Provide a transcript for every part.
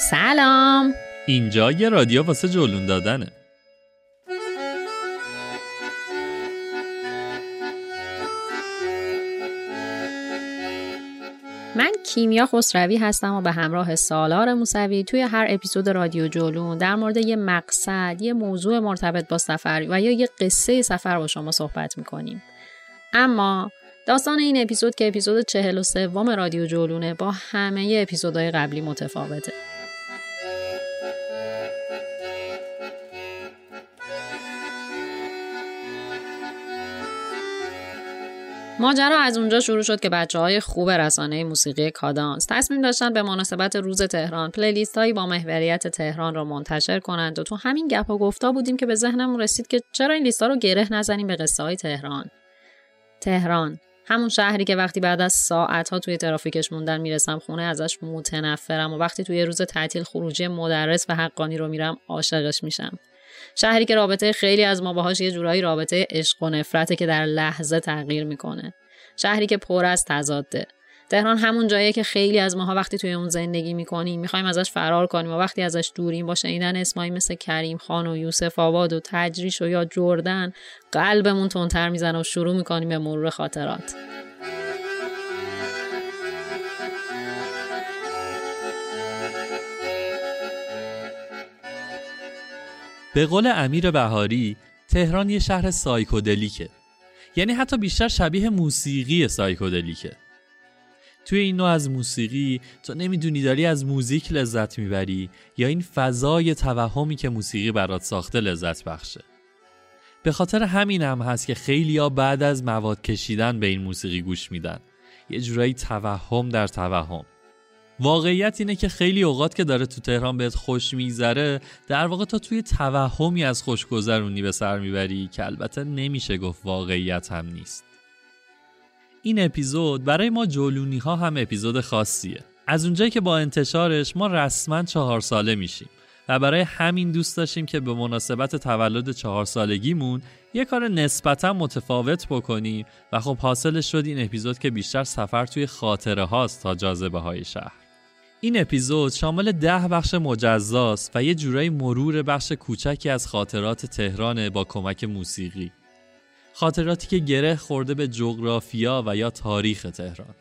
سلام اینجا یه رادیو واسه جلون دادنه من کیمیا خسروی هستم و به همراه سالار موسوی توی هر اپیزود رادیو جولون در مورد یه مقصد، یه موضوع مرتبط با سفر و یا یه قصه سفر با شما صحبت می‌کنیم. اما داستان این اپیزود که اپیزود چهل و سوم رادیو جولونه با همه اپیزودهای قبلی متفاوته. ماجرا از اونجا شروع شد که بچه های خوب رسانه موسیقی کادانس تصمیم داشتن به مناسبت روز تهران پلیلیست هایی با محوریت تهران رو منتشر کنند و تو همین گپ و گفتا بودیم که به ذهنمون رسید که چرا این لیست ها رو گره نزنیم به قصه های تهران. تهران همون شهری که وقتی بعد از ساعت ها توی ترافیکش موندن می‌رسم خونه ازش متنفرم و وقتی توی روز تعطیل خروجی مدرس و حقانی رو میرم عاشقش میشم. شهری که رابطه خیلی از ما باهاش یه جورایی رابطه عشق و نفرته که در لحظه تغییر می‌کنه. شهری که پر از تضاده. تهران همون جاییه که خیلی از ماها وقتی توی اون زندگی می‌کنیم می‌خوایم ازش فرار کنیم و وقتی ازش دوریم با شنیدن اسمایی مثل کریم خان و یوسف آباد و تجریش و یا جردن قلبمون تندتر می‌زنه و شروع می‌کنیم به مرور خاطرات. به قول امیر بهاری تهران یه شهر سایکودلیکه. یعنی حتی بیشتر شبیه موسیقی سایکودلیکه. توی این نوع از موسیقی تو نمی‌دونی داری از موزیک لذت می‌بری یا این فضای توهمی که موسیقی برات ساخته لذت بخشه. به خاطر همین هم هست که خیلی بعد از مواد کشیدن به این موسیقی گوش میدن. یه جورایی توهم در توهم. واقعیت اینه که خیلی اوقات که داره تو تهران بهت خوش میگذره در واقع تا توی توهمی از خوشگذرونی به سر می‌بری که البته نمیشه گفت واقعیت هم نیست. این اپیزود برای ما جولونی ها هم اپیزود خاصیه. از اونجایی که با انتشارش ما رسما چهار ساله میشیم و برای همین دوست داشتیم که به مناسبت تولد چهار سالگیمون یه کار نسبتا متفاوت بکنیم و خب حاصلش شد این اپیزود که بیشتر سفر توی خاطره هاست تا جاذبه های شهر. این اپیزود شامل ده بخش مجزاست و یه جورایی مرور بخش کوچکی از خاطرات تهران با کمک موسیقی خاطراتی که گره خورده به جغرافیا و یا تاریخ تهران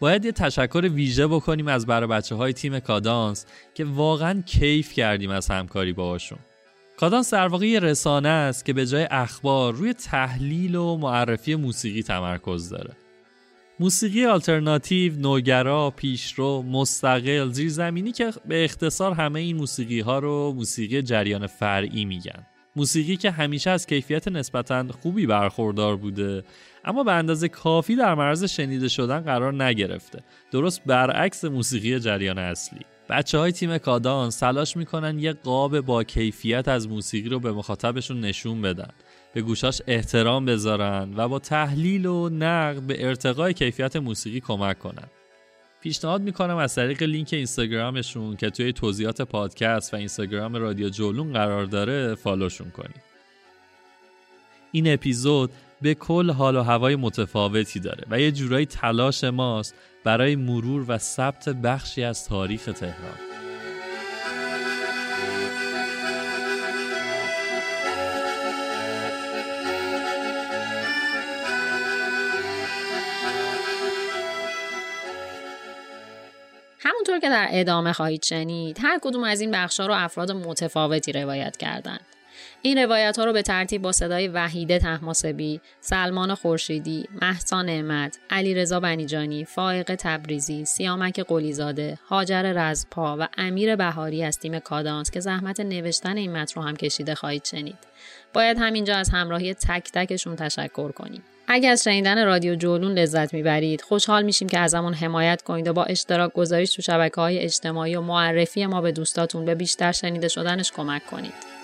باید یه تشکر ویژه بکنیم از برای بچه های تیم کادانس که واقعا کیف کردیم از همکاری باهاشون. کادانس در واقع یه رسانه است که به جای اخبار روی تحلیل و معرفی موسیقی تمرکز داره. موسیقی آلترناتیو، نوگرا، پیشرو، مستقل، زیرزمینی که به اختصار همه این موسیقی ها رو موسیقی جریان فرعی میگن. موسیقی که همیشه از کیفیت نسبتا خوبی برخوردار بوده اما به اندازه کافی در معرض شنیده شدن قرار نگرفته. درست برعکس موسیقی جریان اصلی. بچه های تیم کادان سلاش می‌کنن یه قاب با کیفیت از موسیقی رو به مخاطبشون نشون بدن. به گوشاش احترام بذارن و با تحلیل و نقد به ارتقای کیفیت موسیقی کمک کنن پیشنهاد می‌کنم از طریق لینک اینستاگرامشون که توی توضیحات پادکست و اینستاگرام رادیو جولون قرار داره فالوشون کنید. این اپیزود به کل حال و هوای متفاوتی داره و یه جورایی تلاش ماست برای مرور و ثبت بخشی از تاریخ تهران. که در ادامه خواهید شنید هر کدوم از این بخشها رو افراد متفاوتی روایت کردند این روایت ها رو به ترتیب با صدای وحیده تحماسبی، سلمان خورشیدی، محسا نعمت، علیرضا بنیجانی، فائق تبریزی، سیامک قلیزاده، هاجر رزپا و امیر بهاری از تیم کادانس که زحمت نوشتن این متن رو هم کشیده خواهید شنید. باید همینجا از همراهی تک تکشون تشکر کنیم. اگر از شنیدن رادیو جولون لذت می‌برید خوشحال میشیم که ازمون حمایت کنید و با اشتراک گذاریش تو شبکه های اجتماعی و معرفی ما به دوستاتون به بیشتر شنیده شدنش کمک کنید.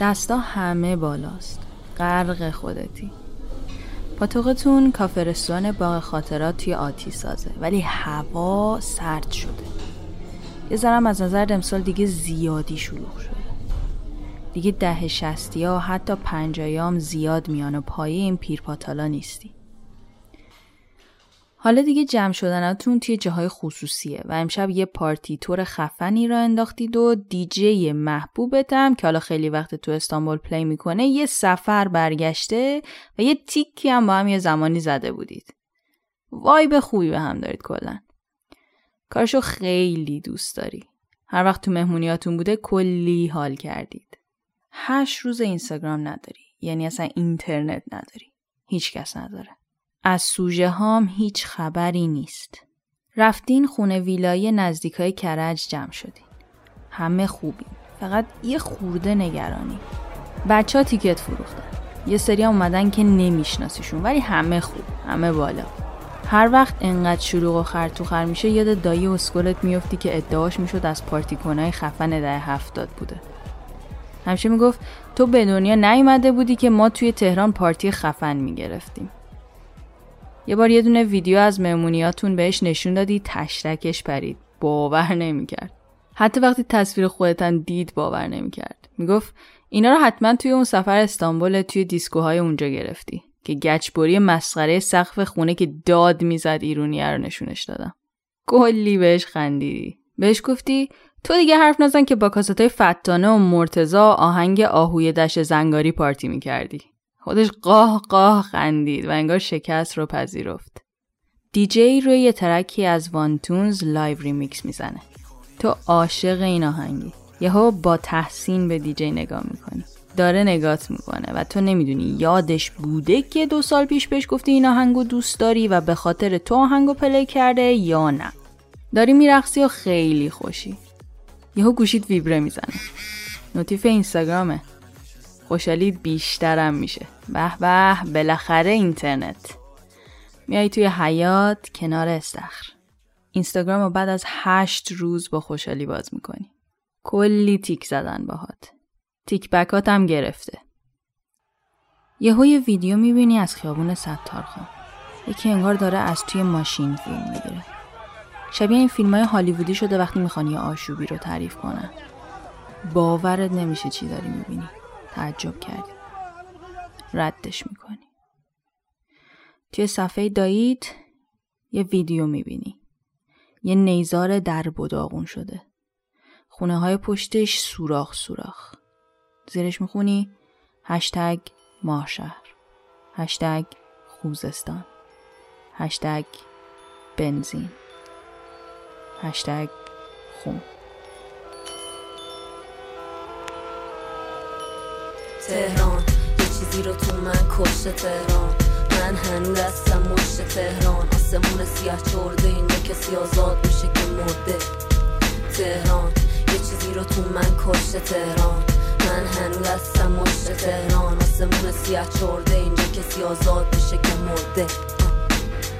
دستا همه بالاست. غرق خودتی. پاتوقتون کافرستوان باغ خاطرات توی آتی سازه ولی هوا سرد شده. یه ذرم از نظر امسال دیگه زیادی شلوغ شده. دیگه ده شستی ها و حتی پنجایام زیاد میان و پایه این پیرپاتالا نیستی. حالا دیگه جمع شدناتون توی جاهای خصوصیه و امشب یه پارتی تور خفنی را انداختید و دیجی محبوبتم که حالا خیلی وقت تو استانبول پلی می‌کنه یه سفر برگشته و یه تیکی هم با هم یه زمانی زده بودید. وای خوبی به هم دارید کلا. کارشو خیلی دوست داری. هر وقت تو مهمونیاتون بوده کلی حال کردید. هشت روز اینستاگرام نداری. یعنی اصلا اینترنت نداری. هیچ کس نداره. از سوژه هام هیچ خبری نیست. رفتین خونه ویلایی نزدیکای کرج جمع شدین. همه خوبین. فقط یه خورده نگرانی. بچه ها تیکت فروختن. یه سری اومدن که نمیشناسیشون ولی همه خوب. همه بالا. هر وقت انقدر شروع و خرطوخر میشه یاد دایی اسکلت میفتی که ادعاش می‌شد از پارتی کنای خفن ده هفتاد بوده. همیشه می‌گفت تو به دنیا نیومده بودی که ما توی تهران پارتی خفن می‌گرفتیم. یه بار یه دونه ویدیو از مهمونیاتون بهش نشون دادی تشتکش پرید. باور نمی‌کرد. حتی وقتی تصویر خودتن دید باور نمی‌کرد. می‌گفت اینا رو حتما توی اون سفر استانبول توی دیسکوهای اونجا گرفتی. که گچبری مسخره سقف خونه که داد می‌زد ایرونیه رو نشونش دادم. کلی بهش خندیدی. بهش گفتی تو دیگه حرف نزن که با کاستای فتانه و مرتزا آهنگ آهوی دش زنگاری پارتی می‌کردی. خودش قاه قاه خندید و انگار شکست رو پذیرفت. دیجی روی یه track ی از وانتونز live remix می‌زنه. تو عاشق این آهنگی. یهو با تحسین به دیجی نگاه می‌کنی. داره نگات می‌کنه و تو نمی‌دونی یادش بوده که دو سال پیش بهش گفتی این آهنگو دوست داری و به خاطر تو آهنگو play کرده یا نه. داری میرقصی و خیلی خوشی. یهو گوشیت ویبره می‌زنه. notif اینستاگرامه. خوشحالیت بیشترم میشه. به به بالاخره اینترنت. میای توی حیات کنار استخر. اینستاگرام رو بعد از هشت روز با خوشحالی باز می‌کنی. کلی تیک زدن باهات. تیک بکات هم گرفته. یهو یه ویدیو می‌بینی از خیابون ستارخان. یکی انگار داره از توی ماشین فیلم می‌گیره. شبیه این فیلم های هالیوودی شده وقتی می‌خوان یه آشوبی رو تعریف کنن. باورت نمیشه چی داری می‌بینی. تعجب کردی. ردش می‌کنی. توی صفحه داییت یه ویدیو می‌بینی. یه نیزار در داغون شده. خونه های پشتش سوراخ سوراخ. زیرش می‌خونی هشتگ ماهشهر هشتگ خوزستان. هشتگ بنزین. هشتگ خون. تهران. یه چیزی رو تو من کشته تهران. من هنوز هستم مشت تهران. آسمون سیاه چورده اینجا کسی آزاد میشه که مرده. تهران یه چیزی رو تو من کشته تهران. من هنوز هستم مشت تهران. آسمون سیاه چورده اینجا کسی آزاد میشه که مرده.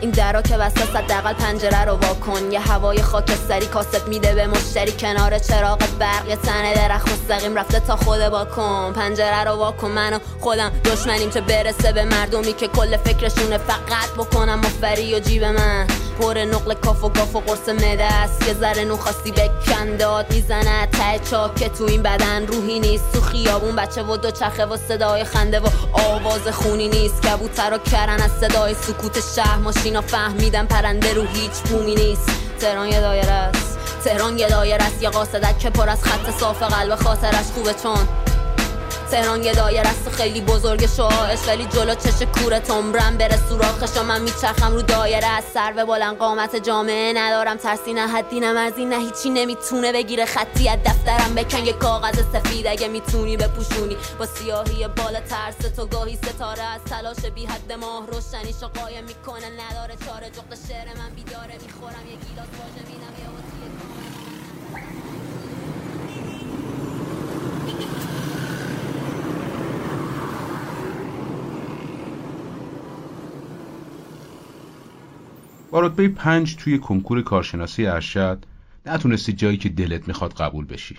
این درا که وسط حداقل پنجره رو واکن یه هوای خاکستری کاسب میده به مشتری کنار چراغ برق. یه تنه درخت مستقیم رفته تا خود باکن پنجره رو واکن من خودم دشمنیم چه برسه به مردمی که کل فکرشونه فقط بکنم. مفری و جیب من. پر نقل کاف و گاف و قرص مده است. یه ذره نو خواستی بکن داد. می‌زنه ته چاک که تو این بدن روحی نیست. تو خیابون بچه و دو چخه و صدای خنده و آواز خونی نیست. کبوتر و کرن از صدای سکوت شهر. ماشینا فهمیدن پرنده رو هیچ بومی نیست. تهران یه دایره است. تهران یه دایره است. یه قاصدک که پر از خط صاف قلب خاطرش خوبه چون تهران یه دایر است خیلی بزرگ شعاعش ولی جلو چش کور تمبرم بره سوراخش من میچرخم رو دایره. از سر به بلند قامت جامعه ندارم ترسی نه حدی نه مرزی نه هیچی نمی‌تونه بگیره. خطی از دفترم بکن یه کاغذ سفید اگه می‌تونی بپوشونی. با سیاهی بالا ترس تو گاهی ستاره از تلاش بی حد ماه روشنیشو قایم می‌کنه نداره چاره جغد شعر من بیداره. می‌خورم یه گیلاس واژه میدم یه با رتبه پنج توی کنکور کارشناسی ارشد نتونستی جایی که دلت می‌خواد قبول بشی.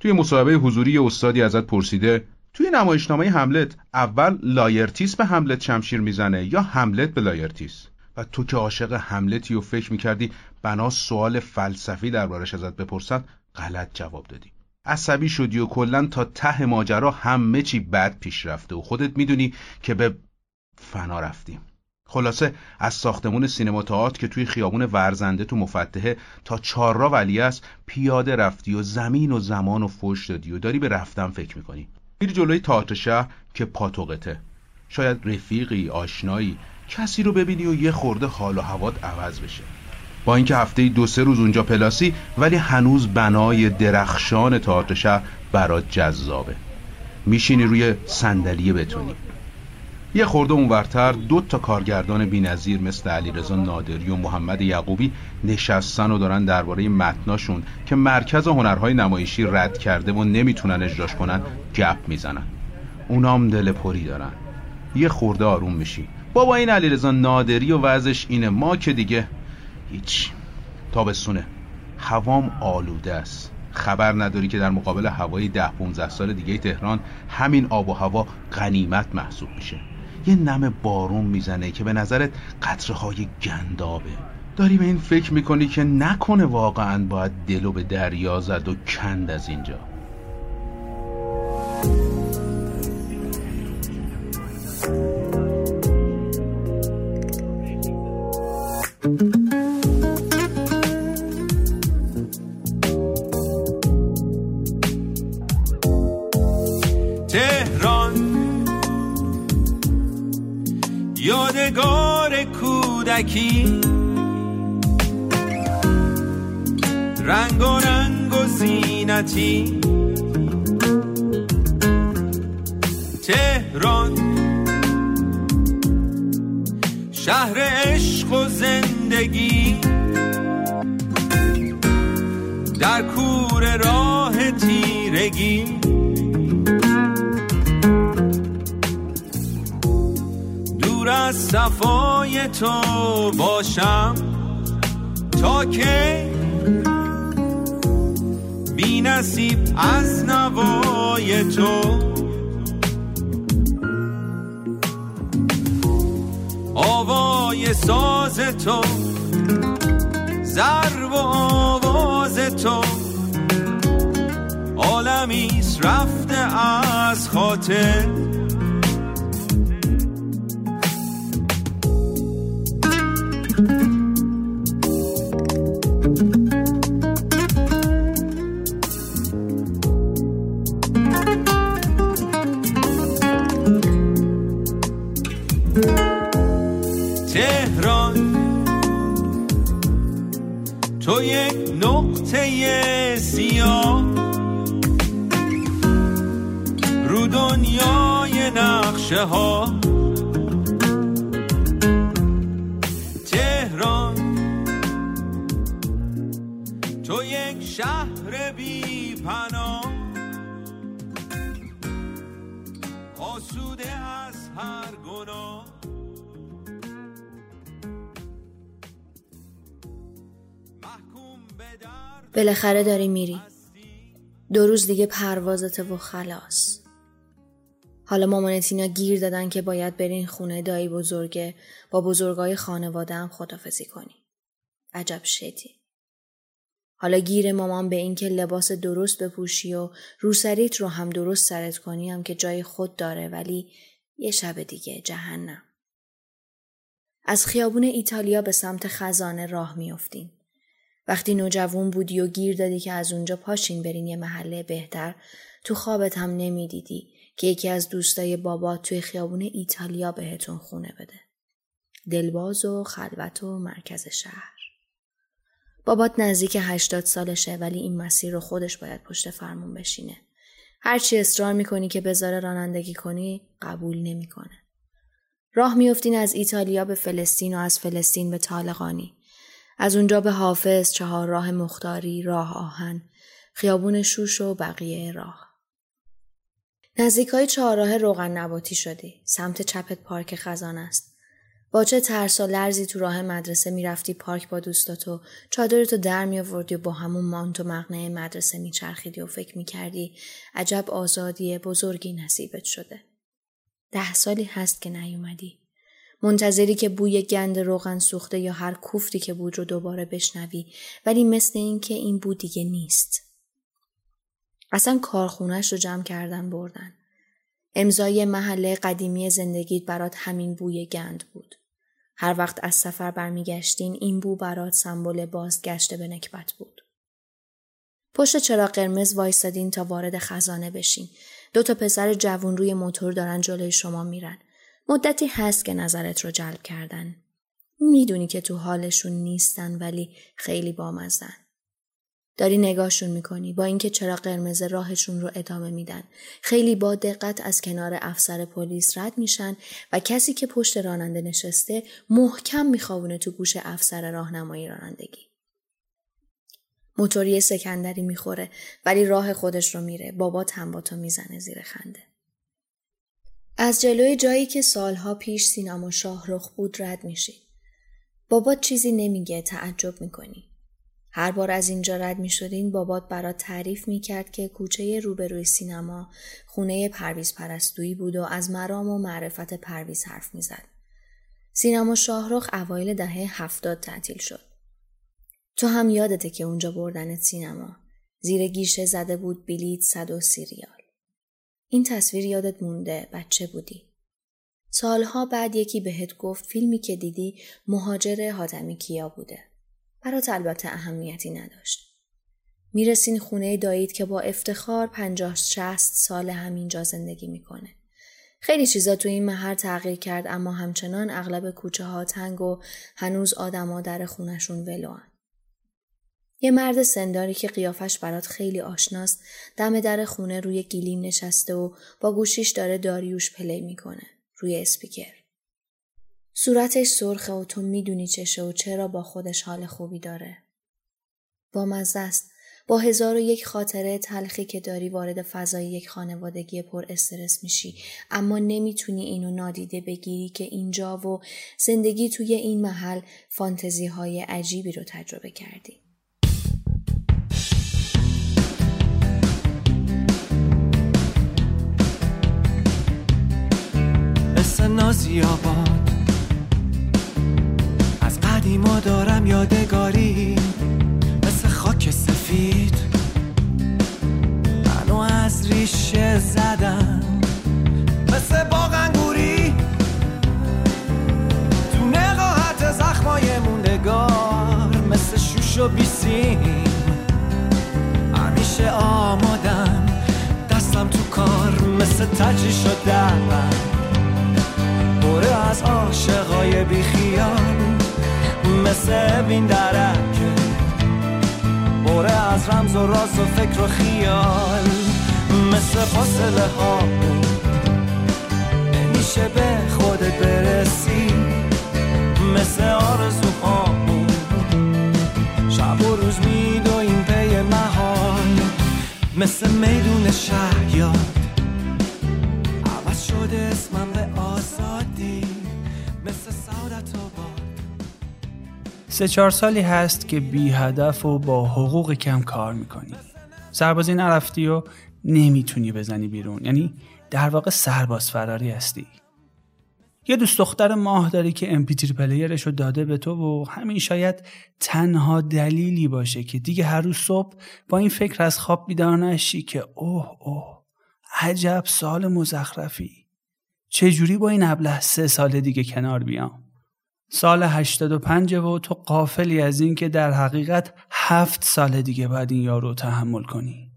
توی مصاحبه حضوری استادی ازت پرسیده توی نمایشنامه هملت. اول لایرتیس به هملت شمشیر می‌زنه یا هملت به لایرتیس؟ و تو که عاشق هملتی و فکر می‌کردی بنا سوال فلسفی دربارش ازت بپرسن غلط جواب دادی. عصبی شدی و کلا تا ته ماجرا همه چی بد پیش رفته و خودت می‌دونی که به فنا رفتیم. خلاصه از ساختمون سینما تئاتر که توی خیابون ورزنده تو مفتحه تا چاررا ولی است پیاده رفتی و زمین و زمان و فوش دادی و داری به رفتن فکر می‌کنی. میری جلوی تئاتر شهر که پاتوقته. شاید رفیقی آشنایی کسی رو ببینی و یه خورده حال و هوات عوض بشه. با اینکه هفته دو سه روز اونجا پلاسی ولی هنوز بنای درخشان تئاتر شهر برات جذابه. میشینی روی صندلی بتونی. یه خورده اونورتر دو تا کارگردان بینظیر مثل علیرضا نادری و محمد یعقوبی نشستن و دارن درباره متناشون که مرکز هنرهای نمایشی رد کرده و نمی‌تونن اجراش کنن گپ می‌زنن. اونام دل پری دارن. یه خورده آروم میشی. بابا این علیرضا نادری و وضعش اینه. ما که دیگه هیچ. تابستونه. هوام آلوده است. خبر نداری که در مقابل هوای ده 15 سال دیگه تهران همین آب و هوا غنیمت محسوب میشه. یه نم بارون می‌زنه که به نظرت قطره های گندابه. داری به این فکر می‌کنی که نکنه واقعا باید دلو به دریا زد و کند از اینجا؟ یادگار کودکی. رنگ و رنگ و زینتی. تهران. شهر عشق و زندگی. در کور راه تیرگی. از صفای تو باشم. تا که بی نصیب از نوای تو. آوای ساز تو ضرب و آواز تو. عالم تمیز رفته از خاطر. نقشه ها. تهران. تو یک شهر بی پناه. آسوده از هر گناه. بالاخره داری میری. دو روز دیگه پروازته و خلاص. حالا مامان تینا گیر دادن که باید برین خونه دایی بزرگه با بزرگای خانواده هم خدافزی کنی. عجب شدی. حالا گیر مامان به این که لباس درست بپوشی و روسریت رو هم درست سرت کنی هم که جای خود داره ولی یه شب دیگه جهنم. از خیابون ایتالیا به سمت خزانه راه میافتیم. وقتی نوجوان بودی و گیر دادی که از اونجا پاشین برین یه محله بهتر تو خوابت هم نمی‌دیدی که یکی از دوستای بابا توی خیابون ایتالیا بهتون خونه بده. دلباز و خلوت و مرکز شهر. بابات نزدیک هشتاد سالشه ولی این مسیر رو خودش باید پشت فرمون بشینه. هرچی اصرار می‌کنی که بذاره رانندگی کنی قبول نمی‌کنه. راه میافتین از ایتالیا به فلسطین و از فلسطین به طالقانی. از اونجا به حافظ، چهار راه مختاری، راه آهن، خیابون شوش و بقیه راه. نزدیک های چهارراه روغن نباتی شدی. سمت چپت پارک خزان است. با چه ترس و لرزی تو راه مدرسه می‌رفتی پارک با دوستاتو چادرتو در میآوردی و با همون مانت و مقنعه مدرسه میچرخیدی و فکر می‌کردی عجب آزادی بزرگی نصیبت شده. ده سالی هست که نیومدی. منتظری که بوی گند روغن سوخته یا هر کوفتی که بود رو دوباره بشنوی ولی مثل این که این بود دیگه نیست. اصلا کارخونش رو جمع کردن بردن. امضای محله قدیمی زندگیت برات همین بوی گند بود. هر وقت از سفر برمیگشتین این بو برات سمبل بازگشت به نکبت بود. پشت چرا قرمز وایستادین تا وارد خزانه بشین. دو تا پسر جوون روی موتور دارن جلوی شما میرن. مدتی هست که نظرت رو جلب کردن. می‌دونی که تو حالشون نیستن ولی خیلی بامزن. داری نگاهشون می‌کنی با اینکه چرا قرمز راهشون رو ادامه میدن. خیلی با دقت از کنار افسر پلیس رد میشن و کسی که پشت راننده نشسته محکم میخوابونه تو گوش افسر راهنمایی رانندگی. موتوری سکندری می‌خوره ولی راه خودش رو میره. بابا هم با تو می‌زنه زیر خنده. از جلوی جایی که سالها پیش سینما شاهرخ بود رد میشی. بابا چیزی نمیگه تعجب می‌کنی. هر بار از اینجا رد می شدین بابات برات تعریف می کرد که کوچه روبروی سینما خونه پرویز پرستویی بود و از مرام و معرفت پرویز حرف می زد. سینما شاهرخ اوایل دهه هفتاد تعطیل شد. تو هم یادته که اونجا بردنت سینما. زیر گیشه زده بود بلیت صد و سی ریال. این تصویر یادت مونده بچه بودی. سالها بعد یکی بهت گفت فیلمی که دیدی مهاجر حاتمی کیا بوده. برات البته اهمیتی نداشت. می‌رسین خونه دایید که با افتخار پنجاه شست سال همینجا زندگی می‌کنه. خیلی چیزا تو این محل تغییر کرد اما همچنان اغلب کوچه ها تنگ و هنوز آدما در خونشون ولوان. یه مرد سنداری که قیافش برات خیلی آشناست دم در خونه روی گلیم نشسته و با گوشیش داره داریوش پلی می‌کنه روی اسپیکر. صورتش سرخه و تو می‌دونی چشه و چرا با خودش حال خوبی داره. با مزه است. با هزار و یک خاطره تلخی که داری وارد فضای یک خانوادگی پر استرس میشی اما نمی‌تونی اینو نادیده بگیری که اینجا و زندگی توی این محل فانتزی های عجیبی رو تجربه کردی. مثل نازی آباد قدیما دارم یادگاری. مثل وین درکه بره از رمز و راز و فکر و خیال. مثل فاصله ها. نمیشه به خودت برسی. مثل آرزوها. شب و روز میدویم پی محال. مثل میدون شهیاد. عوض شده اسمم به سه چهار سالی هست که بی هدف و با حقوق کم کار می‌کنی. سربازی نرفتی و نمی‌تونی بزنی بیرون. یعنی در واقع سرباز فراری هستی. یه دوست دختر ماه داری که امپیتری پلیرش رو داده به تو و همین شاید تنها دلیلی باشه که دیگه هر روز صبح با این فکر از خواب بیدار نشی که اوه اوه عجب سال مزخرفی. چجوری با این ابله سه سال دیگه کنار بیام؟ سال 85 و تو غافلی از این که در حقیقت هفت سال دیگه باید این یارو تحمل کنی.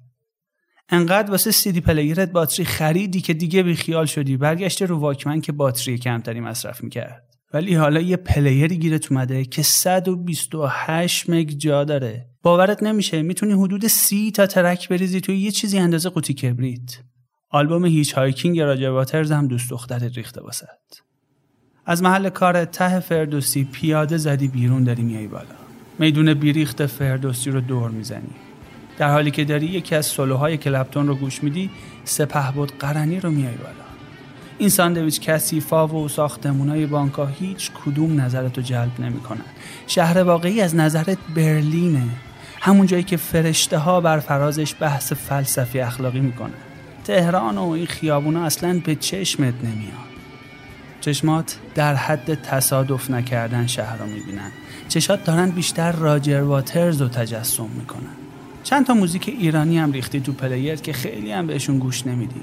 انقدر واسه CD player ت باتری خریدی که دیگه بی خیال شدی. برگشته رو واکمن که باتری کمتری مصرف می‌کرد. ولی حالا یه player ی گیرت اومده که 128 مگ جا داره. باورت نمیشه؟ می‌تونی حدود 30 تا track بریزی توی یه چیزی اندازه قوطی کبریت. آلبوم hitch hiking راجر واترز هم دوست دخترت ریخته واست از محل کار ته فردوسی پیاده زدی بیرون داری میای بالا. میدون بیریخت فردوسی رو دور می‌زنی. در حالی که داری یکی از سولوهای کلپتون رو گوش میدی سپه بود قرنی رو میای بالا. این ساندویچ کثیفا و ساختمونای بانکا هیچ کدوم نظرتو جلب نمی‌کنن. شهر واقعی از نظرت برلینه. همون جایی که فرشته ها بر فرازش بحث فلسفی اخلاقی می‌کنن. تهران و این خیابونا اصلا به چشمت نمیاد چشمات در حد تصادف نکردن شهر رو می‌بینن چشات دارن بیشتر راجر واترز رو تجسم می‌کنن. چند تا موزیک ایرانی هم ریختی تو player که خیلی هم بهشون گوش نمیدی.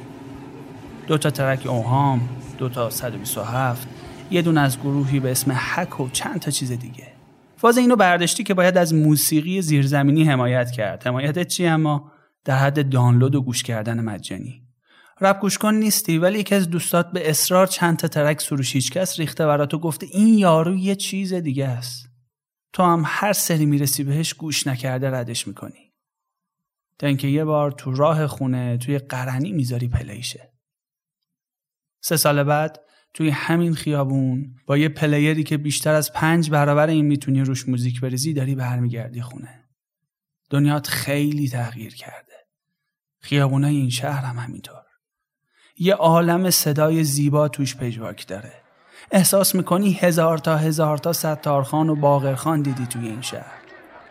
دو تا track اوهام دو تا 127 یه دون از گروهی به اسم حک و چند تا چیز دیگه. فاز اینو برداشتی که باید از موسیقی زیرزمینی حمایت کرد. حمایتت چی اما؟ در حد دانلود و گوش کردن مجانی. رپ گوش کن نیستی ولی یکی از دوستات به اصرار چند تا ترک سروش هیچکس ریخته برا تو گفته این یارو یه چیز دیگه است. تو هم هر سری می‌رسی بهش گوش نکرده ردش می‌کنی. تا اینکه یه بار تو راه خونه توی قرنی می‌ذاری پلیشه. سه سال بعد توی همین خیابون با یه پلیری که بیشتر از پنج برابر این می‌تونی روش موزیک بریزی داری برمیگردی خونه. دنیات خیلی تغییر کرده. خیابونای این شهر هم همینطور. یه عالم صدای زیبا توش پژواک داره. احساس می‌کنی هزار تا هزار تا ستارخان و باقرخان دیدی توی این شهر.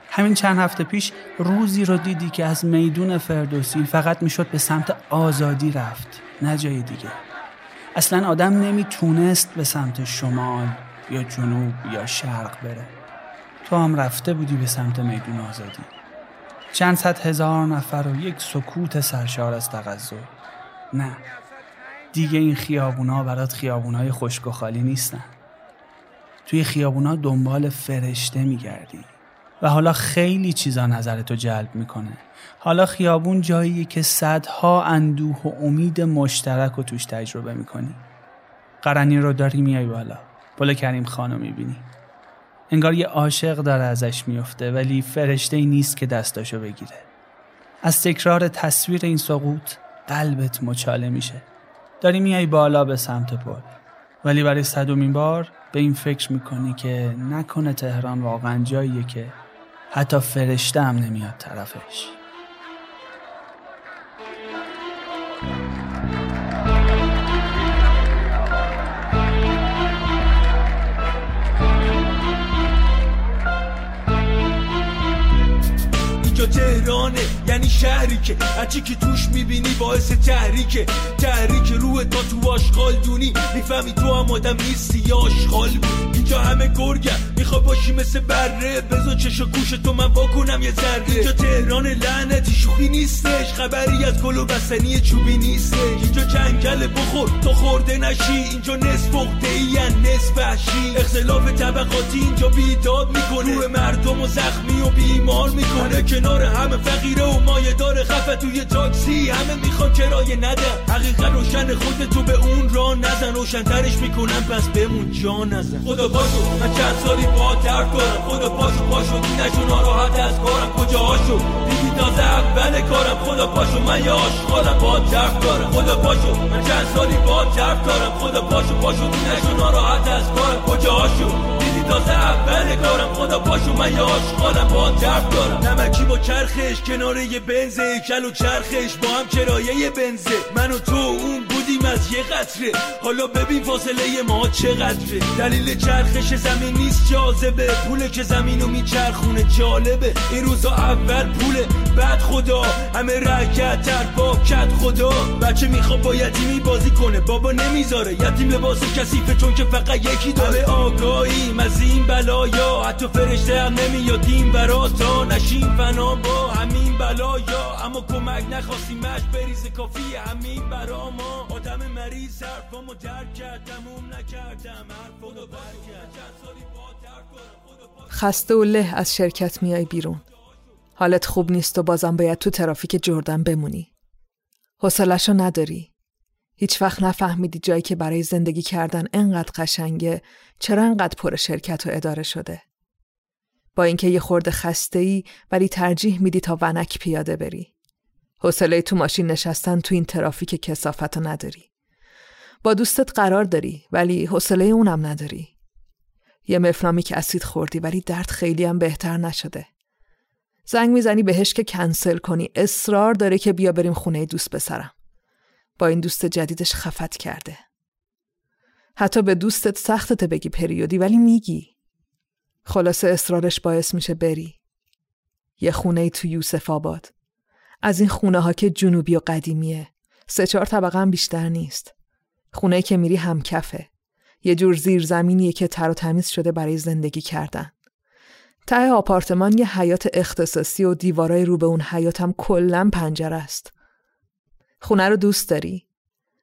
همین چند هفته پیش روزی رو دیدی که از میدون فردوسی فقط می‌شد به سمت آزادی رفت نه جای دیگه. اصلا آدم نمی‌تونست به سمت شمال یا جنوب یا شرق بره. تو هم رفته بودی به سمت میدون آزادی. چند صد هزار نفر و یک سکوت سرشار از تغذر نه. دیگه این خیابونا برات خیابونای خشک و خالی نیستن. توی خیابونا دنبال فرشته میگردی و حالا خیلی چیزا نظرتو جلب می‌کنه. حالا خیابون جاییه که صدها اندوه و امید مشترک رو توش تجربه می‌کنی. قرنی رو داری میای بالا. پل کریم خانو می‌بینی. انگار یه عاشق داره ازش میفته ولی فرشته نیست که دستاشو بگیره. از تکرار تصویر این سقوط قلبت مچاله میشه. داری میای بالا به سمت پل. ولی برای صدومین بار به این فکر می‌کنی که نکنه تهران واقعا جاییه که حتی فرشته هم نمیاد طرفش. اینجا تهرانه. یعنی شهری که هرچی که توش می‌بینی باعث تحریکه. تحریک روح تا تو آشغال دونی. می‌فهمی تو هم آدم نیستی یا آشغال. اینجا همه گرگن. میخوا باشی مثل بره؟ بزا چش و گوش تو من واکنم یه ذره. اینجا تهران لعنتی شوخی نیستش. خبری از گل و بستنی چوبی نیستش. اینجا جنگل بخور تو خورده نشی. اینجا نصف اخته ای نصف وحشی. اختلاف طبقاتی اینجا بیداد می‌کنه. روح مردم و زخمی و بیمار می‌کنه. کنار همه فقیره و مایه داره خفه. توی تاکسی همه می‌خوان کرایه نده حقیقت روشن خودتو به اون را نزن. روشنترش می‌کنن پس بمون جا نزن. خدا پاشو من چند سالی با درد دارم خدا پاشو پاشو. دینشو ناراحت از کارم. کجا هاشو؟ دیدی تازه اول کارم. خدا پاشو. من یه آشغالم با درد دارم. خدا پاشو. من چند سالی با درد دارم. خدا پاشو پاشو. دینشو ناراحت از کارم. کجا هاشو؟ دیدی تازه اول کارم خدا پاشو من یه آشغالم با درد دارم. نمکی با چرخش کنار یه بنزه کل و چرخش. با هم کرایه بنزه. من و تو اون بودیم از یه قطره. حالا ببین فاصله ما چقدره. دلیل چرخش زمین نیست جاذبه. پوله که زمینو میچرخونه جالبه. این روزا اول پوله. بعد خدا. همه رکت تر با کت خدا. بچه می‌خواد با یتیمی بازی کنه. بابا نمی‌ذاره. یتیم لباس کثیفه چون که فقط یکی داره. آگاهیم از این بلایا حتی فرشته هم نمیاد این برا تا نشیم فنا با همین بلایا. اما کمک نخواستیمش بریز کافی همین برا ما. آدم مریض حرفامو درک کرد تموم نکردم. حرفو رو خسته و له از شرکت میای بیرون. حالت خوب نیست و بازم باید تو ترافیک جردن بمونی. حوصله‌شو نداری. هیچ وقت نفهمیدی جایی که برای زندگی کردن انقدر قشنگه چرا انقدر پر شرکت و اداره شده. با اینکه یه خورده خسته ای ولی ترجیح میدی تا ونک پیاده بری. حوصله تو ماشین نشستن تو این ترافیک کسافت نداری. با دوستت قرار داری ولی حوصله اونم نداری. یه مفلامی که اسید خوردی ولی درد خیلی هم بهتر نشده. زنگ می‌زنی بهش که کنسل کنی. اصرار داره که بیا بریم خونه دوست بسرم با این دوست جدیدش خفت کرده. حتی به دوستت سختت بگی پریودی ولی میگی. خلاصه اصرارش باعث میشه بری. یه خونه ای تو یوسف آباد. از این خونه ها که جنوبی و قدیمیه. سه چهار طبقه هم بیشتر نیست. خونه که میری هم کفه. یه جور زیرزمینیه که تر و تمیز شده برای زندگی کردن. ته آپارتمان یه حیات اختصاصی و دیوارای رو به اون حیات هم کلا پنجره است. خونه رو دوست داری؟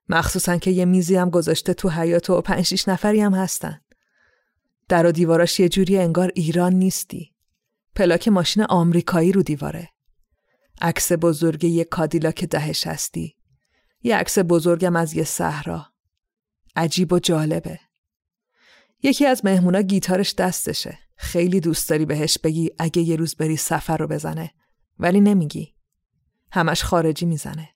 مخصوصا که یه میزی هم گذاشته تو حیات و پنج شیش نفری هم هستن. در و دیواراش یه جوری انگار ایران نیستی. پلاک ماشین آمریکایی رو دیواره. عکس بزرگ یه کادیلاک دهش هستی. یه عکس بزرگم از یه صحرا. عجیب و جالبه. یکی از مهمونا گیتارش دستشه. خیلی دوست داری بهش بگی اگه یه روز بری سفر رو بزنه ولی نمیگی همش خارجی می‌زنه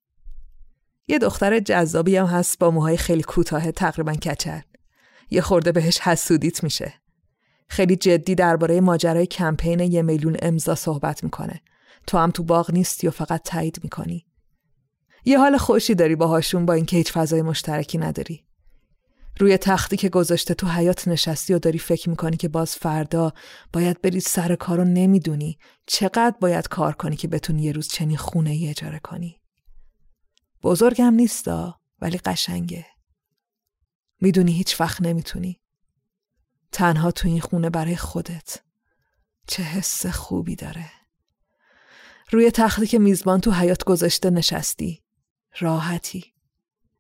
یه دختر جذابی هم هست با موهای خیلی کوتاه تقریبا کچل. یه خورده بهش حسودیت میشه. خیلی جدی درباره ماجرای کمپین یه میلیون امضا صحبت می‌کنه. تو هم تو باغ نیستی و فقط تایید می‌کنی. یه حال خوشی داری باهاشون با اینکه هیچ فضای مشترکی نداری. روی تختی که گذاشته تو حیات نشستی و داری فکر می‌کنی که باز فردا باید بری سر کار رو نمی‌دونی چقدر باید کار کنی که بتونی یه روز چنین خونه ای اجاره کنی. بزرگم نیستا ولی قشنگه. می‌دونی هیچ وقت نمی‌تونی. تنها تو این خونه برای خودت. چه حس خوبی داره. روی تختی که میزبان تو حیات گذاشته نشستی. راحتی.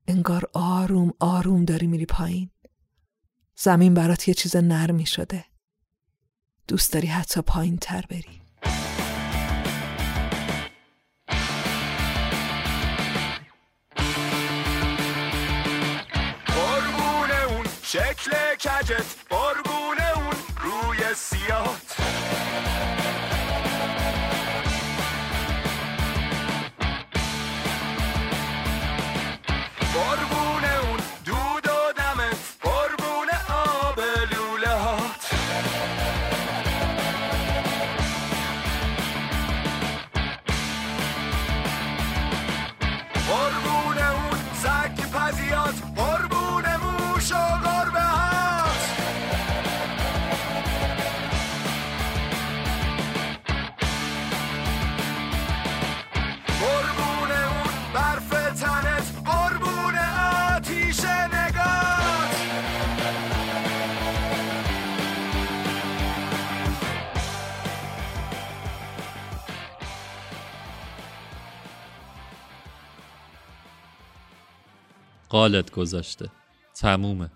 انگار آروم آروم داری میری پایین. زمین برات یه چیز نرمی شده. دوست داری حتی پایین تر بری. شکل کجت قربونه اون روی سیات قالت گذاشته. تمومه.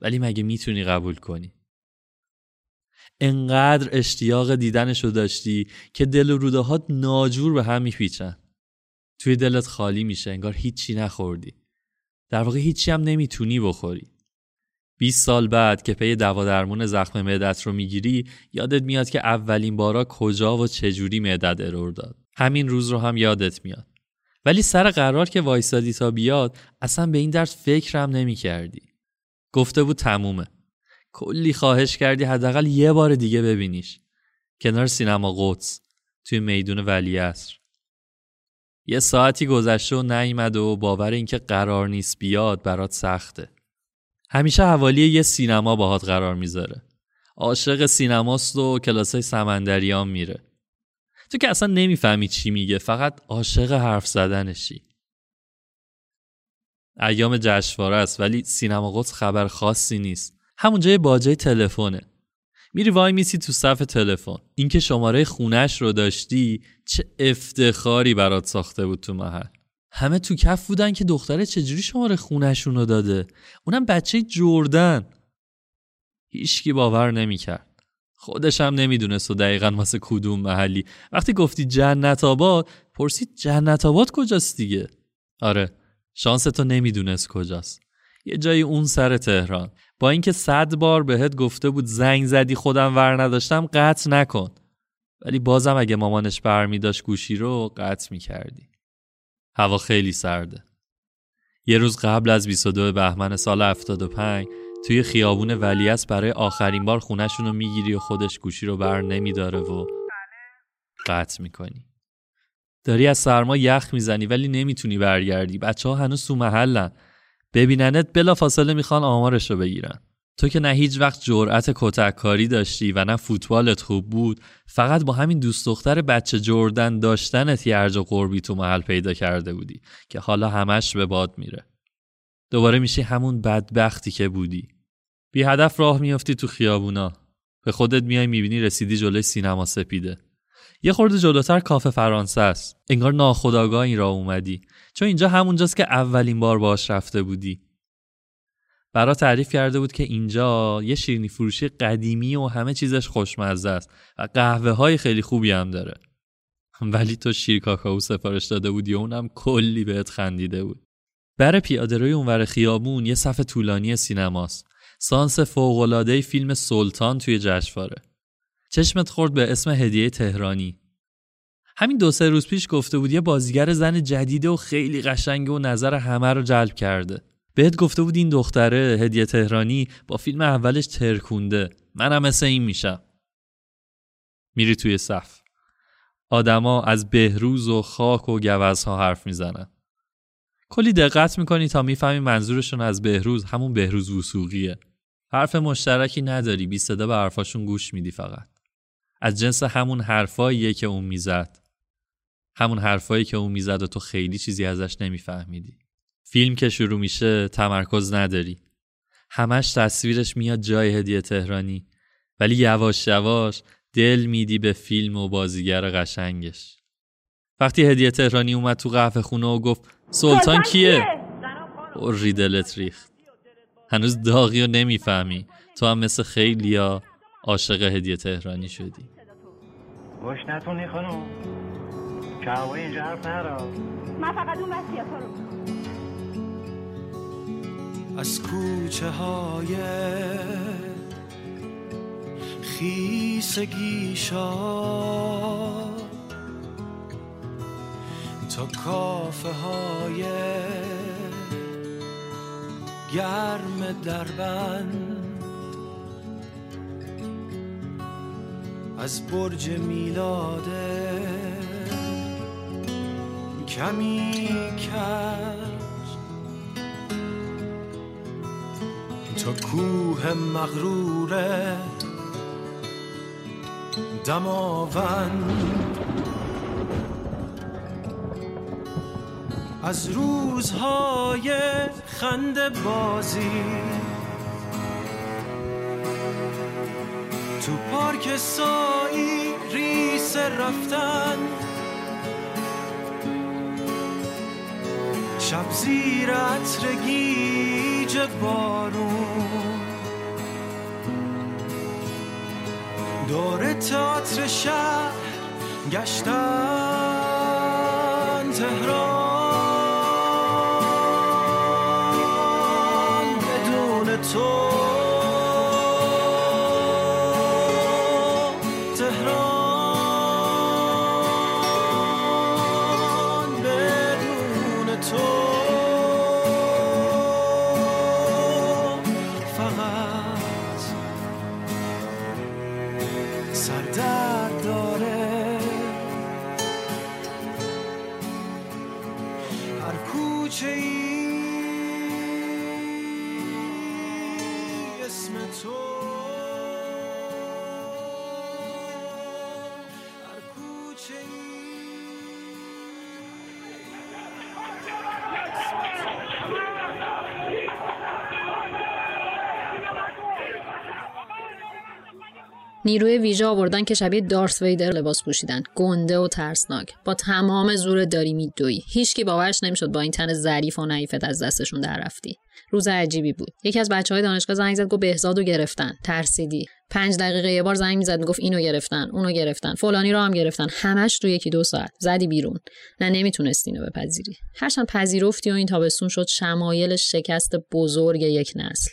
ولی مگه می‌تونی قبول کنی؟ انقدر اشتیاق دیدنشو داشتی که دل و روده ها ناجور به هم میپیچن. توی دلت خالی میشه انگار هیچی نخوردی. در واقع هیچی هم نمی‌تونی بخوری. 20 سال بعد که پی دوا درمون زخم معدت رو می‌گیری یادت میاد که اولین بارا کجا و چجوری معدت ارور داد. همین روز رو هم یادت میاد. ولی سر قرار که وایسادی تا بیاد اصلا به این درد فکرم نمی کردی. گفته بود تمومه. کلی خواهش کردی حداقل یه بار دیگه ببینیش. کنار سینما قدس توی میدون ولی اصر. یه ساعتی گذشته و نیامد و باور اینکه قرار نیست بیاد برات سخته. همیشه حوالی یه سینما باهات قرار می‌ذاره. عاشق سینماست و کلاسای سمندریان میره. تو که اصلا نمی‌فهمی چی میگه فقط عاشق حرف زدنشی. ایام جشنواره است ولی سینما قدس خبر خاصی نیست. همونجا یه باجه تلفنه. میری وای میسی تو صف تلفن. اینکه شماره خونش رو داشتی چه افتخاری برات ساخته بود تو محل. همه تو کف بودن که دختره چجوری شماره خونشون رو داده؟ اونم بچه جردن. هیچکی باور نمی‌کرد. خودش هم نمی‌دونست و دقیقا واسه کدوم محلی. وقتی گفتی جنت آباد پرسید جنت آباد کجاست دیگه؟ آره شانس تو نمی‌دونست کجاست. یه جایی اون سر تهران. با اینکه صد بار بهت گفته بود زنگ زدی خودم ور نداشتم قطع نکن. ولی بازم اگه مامانش برمی داشت گوشی رو قطع می‌کردی. هوا خیلی سرده. یه روز قبل از 22 بهمن سال 75 توی خیابون ولیعصر برای آخرین بار خونشون رو می‌گیری و خودش گوشی رو بر نمیداره و قطع می‌کنی. داری از سرما یخ می‌زنی ولی نمی‌تونی برگردی. بچه ها هنوز تو محلن. ببیننت بلا فاصله می‌خوان آمارش رو بگیرن. تو که نه هیچ وقت جرأت کتک کاری داشتی و نه فوتبالت خوب بود فقط با همین دوست دختر بچه جردن داشتنت یه ارج و قربی تو محل پیدا کرده بودی که حالا همش به باد میره. دوباره میشی همون بدبختی که بودی. بی هدف راه میافتی تو خیابونا. به خودت میای می‌بینی رسیدی جلوی سینما سپیده. یه خورده جلوتر کافه فرانسه است. انگار ناخداگاه این راه اومدی. چون اینجا همونجاست که اولین بار باش رفته بودی. برا تعریف کرده بود که اینجا یه شیرینی فروشی قدیمی و همه چیزش خوشمزه است و قهوه های خیلی خوبی هم داره. ولی تو شیر کاکائو سفارش داده بودی و اونم کلی بهت خندیده بود. بر پیاده روی اونور خیابون یه صف طولانی سینماست. سانس فوقالعاده فیلم سلطان توی جشنواره. چشمت خورد به اسم هدیه تهرانی. همین دو سه روز پیش گفته بود یه بازیگر زن جدیده و خیلی قشنگه و نظر همه رو جلب کرده. بهت گفته بود این دختره هدیه تهرانی با فیلم اولش ترکونده. منم مثل این میشم. میری توی صف. آدما از بهروز و خاک و گوزها حرف می‌زنن. کلی دقت می‌کنی تا می‌فهمی منظورشون از بهروز. همون بهروز وسوقیه حرف مشترکی نداری. بی صدا به حرفاشون گوش میدی فقط. از جنس همون حرفاییه که اون می‌زد. همون حرفایی که اون می‌زد و تو خیلی چیزی ازش نمیفهمیدی. فیلم که شروع میشه تمرکز نداری. همش تصویرش میاد جای هدیه تهرانی. ولی یواش یواش دل میدی به فیلم و بازیگر قشنگش. وقتی هدیه تهرانی اومد تو قهوه خونه و گفت سلطان کیه؟ ری دلت ریخت. هنوز داغی رو نمی‌فهمی. تو هم مثل خیلیا عاشق هدیه تهرانی شدی. گوش نتونی خانم. که اینجا حرف نرا من فقط اون رو از کوچه های خیسگی تا کافه های گرم دربند. از برج میلاده کمی کرد تا کوه مغروره دماوند از روزهای خند بازی. تو پارک سایی ریس رفتن. شب زیر عطر گیج بارون. دور تئاتر شهر گشتن تهران. بدون اسم نیروی ویژه آوردن که شبیه دارث ویدر لباس پوشیدن. گنده و ترسناک. با تمام زور داری میدوی. هیچکی باورش نمی‌شد با این تن ظریف و نعیفت از دستشون در رفتی. روز عجیبی بود. یکی از بچه های دانشگاه زنگ زد گفت بهزاد رو گرفتن. ترسیدی. پنج دقیقه یه بار زنگ می‌زد می‌گفت اینو گرفتن اونو گرفتن. فلانی رو هم گرفتن. همش تو یکی دو ساعت. زدی بیرون. نه نمی‌تونستی اینو بپذیری. هرچند پذیرفتی و این تابستون شد شمایل شکست بزرگ یک نسل.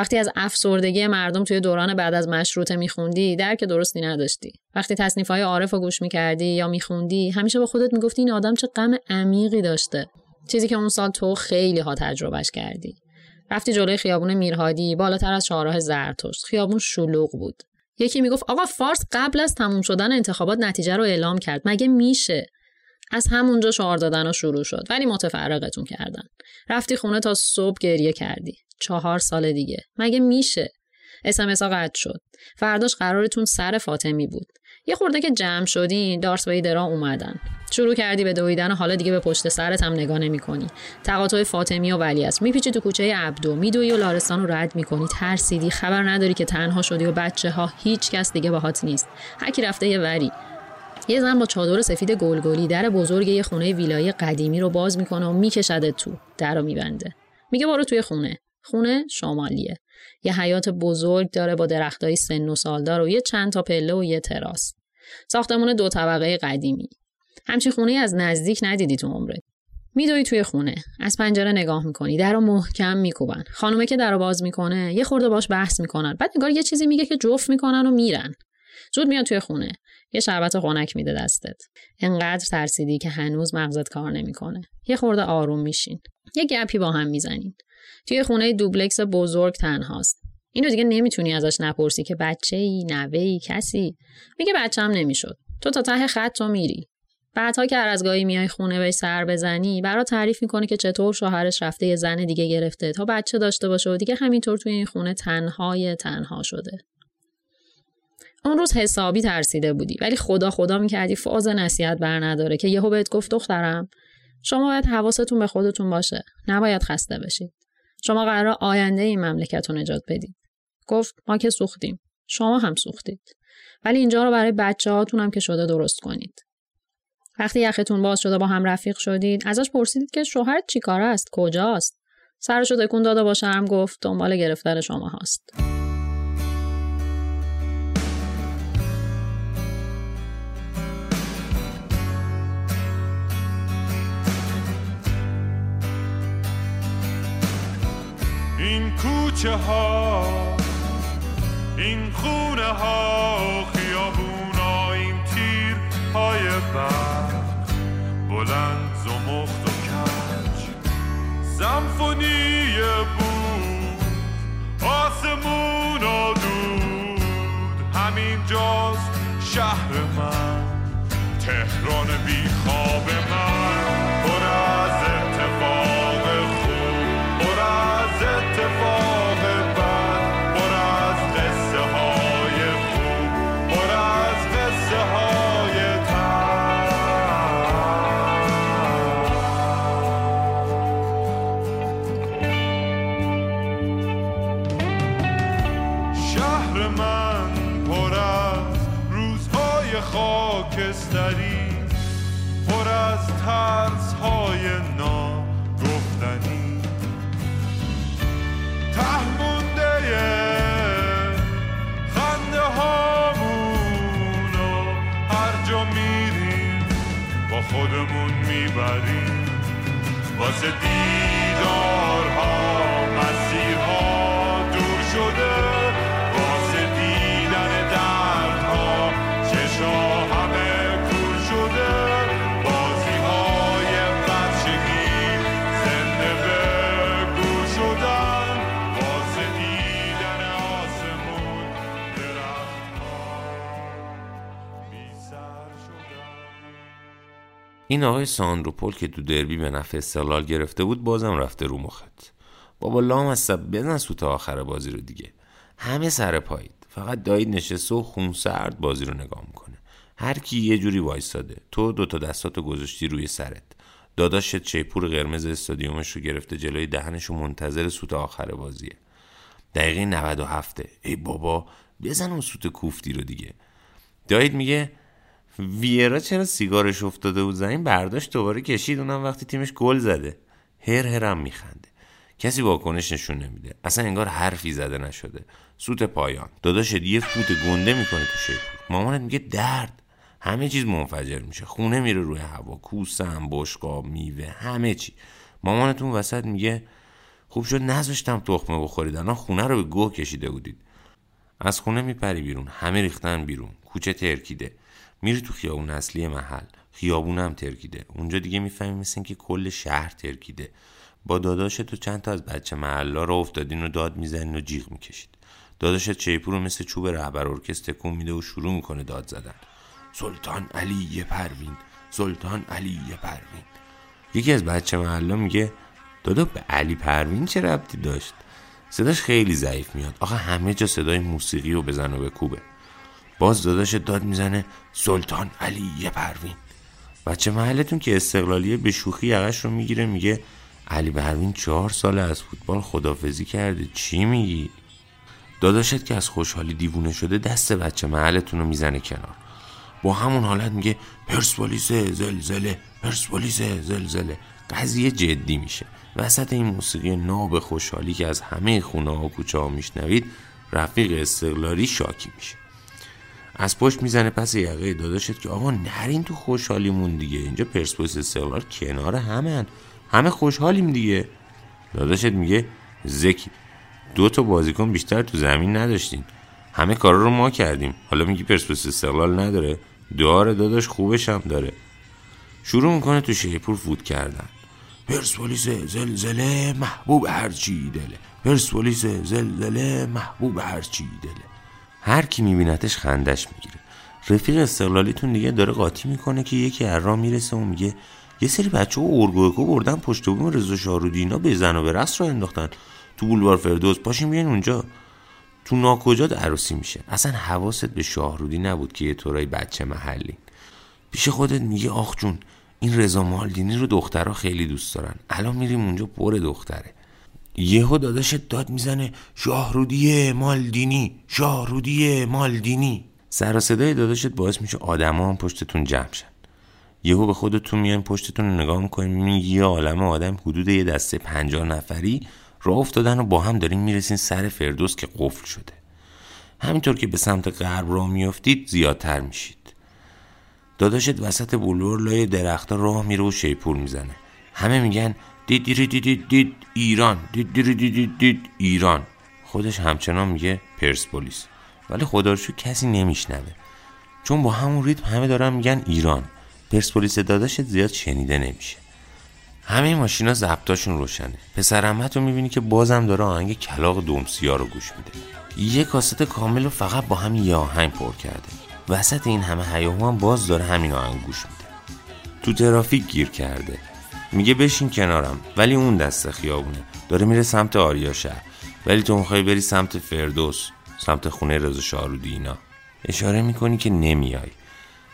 وقتی از افسردگی مردم توی دوران بعد از مشروطه میخوندی درک درستی نداشتی. وقتی تصنیفهای عارف رو گوش می‌کردی یا میخوندی همیشه با خودت می‌گفتی این آدم چه غم عمیقی داشته. چیزی که اون سال تو خیلی ها تجربهش کردی. رفتی جلوی خیابون میرهادی بالاتر از چهارراه زرتشت. خیابون شلوغ بود. یکی می‌گفت آقا فارس قبل از تموم شدن انتخابات نتیجه رو اعلام کرد. مگه میشه؟ از همونجا شعار دادن و شروع شد. ولی متفرقتون کردن. رفتی خونه تا صبح گریه کردی. چهار سال دیگه. مگه میشه؟ اسمسا قطع شد. فرداش قرارتون سر فاطمی بود. یه خورده که جمع شدین دارس ویدرا اومدن. شروع کردی به دویدن و حالا دیگه به پشت سرت هم نگاه نمی‌کنی. تقاطع فاطمی و ولی است میپیچی تو کوچه عبدو. میدوی و لارستان رو رد می‌کنی. ترسیدی. خبر نداری که تنها شدی و بچه ها هیچ کس دیگه باهات نیست. هرکی رفته یه وری. یه زن با چادر سفید گلگلی در بزرگ یه خونه ویلایی قدیمی رو باز می‌کنه و میکشده تو. در رو میبنده. میگه برو توی خونه. خونه شمالیه. یه حیات بزرگ داره با درختای سن و سالدار و یه چند تا پله و یه تراس. ساختمون دو طبقه قدیمی. همچین خونه از نزدیک ندیدی تو عمرت. میدوی توی خونه. از پنجره نگاه می‌کنی. در رو محکم میکوبن. خانومه که در رو باز می‌کنه یه خورده باش بحث می‌کنن. بعد نگار یه چیزی میگه که جفت می‌کنن و میرن. زود میاد توی خونه. یه شربت خنک میده دستت. انقدر ترسیدی که هنوز مغزت کار نمی‌کنه. یه خورده آروم میشین. یه گپی با هم می‌زنین. توی خونه دوبلکس بزرگ تنهاست. اینو دیگه نمی‌تونی ازش نپرسی که بچه ای نوه ای کسی. میگه بچه‌م نمی‌شد. تو تا ته خط تو میری. بعدها که از گاهی میای خونه بهش سر بزنی برات تعریف می‌کنه که چطور شوهرش رفته یه زن دیگه گرفته تا بچه داشته باشه و دیگه همینطور توی این خونه تنهای تنها شده. اون روز حسابی ترسیده بودی ولی خدا خدا می‌کردی فاز نصیحت بر نداره که یهو بهت گفت دخترم شما باید حواستون به خودتون باشه نباید خسته بشید. شما قرار آینده این مملکت رو نجات بدید. گفت ما که سوختیم. شما هم سوختید. ولی اینجا رو برای بچه هاتون هم که شده درست کنید. وقتی یختون باز شده با هم رفیق شدید ازش پرسیدید که شوهرت چیکاره است؟ کجاست؟ سرشو تکون داده با شرم گفت دنبال گرفتن شما هاست. این کوچه ها این خونه ها خیابونا این تیر های برق بلند زمخت و کج. سمفونی بود آسمون و دود. همین جاست شهر من تهران بی خواب من. خاکستری پر از ترس های نا می‌زنی ته مونده خنده هامونو هر جا میریم با خودمون می‌بریم. واسه دیدارها این آقای ساندروپول که تو دربی به نفع استقلال گرفته بود بازم رفته رو مخت. بابا لام از بزن سوت آخر بازی رو دیگه. همه سر پایید. فقط دایید نشسته و خون سرد بازی رو نگاه می‌کنه. هر کی یه جوری وایساده تو دوتا دستاتو گذاشتی روی سرت. داداشت چیپور قرمز استادیومش رو گرفته جلوی دهنش و منتظر سوت آخر بازیه. دقیقه 97 ای بابا بزن اون سوت کوفتی رو دیگه. دایید میگه ویرا چرا سیگارش افتاده بود؟ زمین برداشت دوباره کشید. اونم وقتی تیمش گل زده. هر هرم میخنده. کسی واکنش نشون نمیده. اصلا انگار حرفی زده نشده. سوت پایان. داداشت یه فوت گنده می‌کنه تو شیپور مامانت میگه درد. همه چیز منفجر میشه. خونه میره روی هوا. کوسه هم بشقاب میوه همه چی. مامانتون وسط میگه خوب شد نذاشتم تخمه بخورید. الان خونه رو به گوه کشیده بودید. از خونه میپری بیرون. همه ریختن بیرون. کوچه ترکیده. میری تو خیابون اصلی محل. خیابون هم ترکیده. اونجا دیگه می‌فهمی مثل اینکه کل شهر ترکیده. با داداشت تو چند تا از بچه محلا رو افتادین و داد می‌زنین و جیغ می‌کشید. داداشت چیپور رو مثل چوب رهبر ارکستر تکون میده و شروع می‌کنه داد زدن. سلطان علی پروین. سلطان علی پروین. یکی از بچه محلا میگه دادا به علی پروین چه ربطی داشت؟ صداش خیلی ضعیف میاد. آخه همه جا صدای موسیقی رو بزن و بکوبه. باز داداش داد می‌زنه سلطان علی پروین. بچه محلتون که استقلالیه به شوخی یقش رو می‌گیره میگه علی پروین چهار سال از فوتبال خدافزی کرده. چی میگی؟ داداشت که از خوشحالی دیوونه شده دست بچه محلتون رو می‌زنه کنار. با همون حالت میگه پرسپولیس زلزله پرسپولیس زلزله. قضیه جدی میشه. وسط این موسیقی ناب خوشحالی که از همه خونه ها و کوچه ها میشنوید رفیق استقلالی شاکی میشه. از پشت می‌زنه پس یقه داداشت که آقا نرین تو خوشحالیمون دیگه. اینجا پرسپولیس استقلال کنار همه همه خوشحالیم دیگه. داداشت میگه زکی دو تا بازیکن بیشتر تو زمین نداشتین. همه کارا رو ما کردیم. حالا میگی پرسپولیس استقلال نداره؟ داره داداش خوبش هم داره. شروع می‌کنه تو شیپور فوت کردن. پرسپولیس زلزله محبوب هرچی دله. پرسپولیس زلزله محبوب هرچی دله. هر کی میبینتش خندش می‌گیره. رفیق استقلالیتون دیگه داره قاطی می‌کنه که یکی از راه می‌رسه و میگه یه سری بچه ها ارگوکو بردن پشت بوم رضا شاهرودینا به زن و به رست رو انداختن. تو بولوار فردوس پاشیم بیاین اونجا. تو ناکجا عروسی میشه. اصلا حواست به شاهرودی نبود که یه طورای بچه محلی. پیش خودت میگه آخ جون این رضا مالدینی رو دخترها خیلی دوست دارن. الان میریم اونجا پر دختره. یهو داداشت داد می‌زنه شاهرودی مالدینی شاهرودی مالدینی. سر و صدای داداشت باعث میشه آدما هم پشتتون جمع شن. یهو به خودتون میایم پشتتون رو نگاه می‌کنیم می‌بینی یه عالم آدم حدود یه دسته پنجاه نفری راه افتادن و با هم دارین می‌رسین سر فردوس که قفل شده. همینطور که به سمت غرب راه میافتید زیادتر میشید. داداشت وسط بلور لای درختها راه میره و شیپور می‌زنه. همه میگن دید دید دید دید ایران. دید دید دید دید ایران. خودش همچنان میگه پرسپولیس. ولی خدا کسی نمیشنوه. چون با همون ریتم همه دارن میگن ایران. پرسپولیس داداشت زیاد شنیده نمیشه. همه ماشینا ضبطاشون روشنه. پسر رو می‌بینی که بازم داره آهنگ کلاق دومسیا رو گوش میده. یه کاست کامل رو فقط با همین یه آهنگ پر کرده. وسط این همه هیاهو هم باز داره همین آهنگ گوش میده. تو ترافیک گیر کرده. میگه بشین کنارم. ولی اون دست خیابونه. داره میره سمت آریا شهر. ولی تو می‌خوای بری سمت فردوس سمت خونه رضا شارودی اینا. اشاره می‌کنی که نمیای.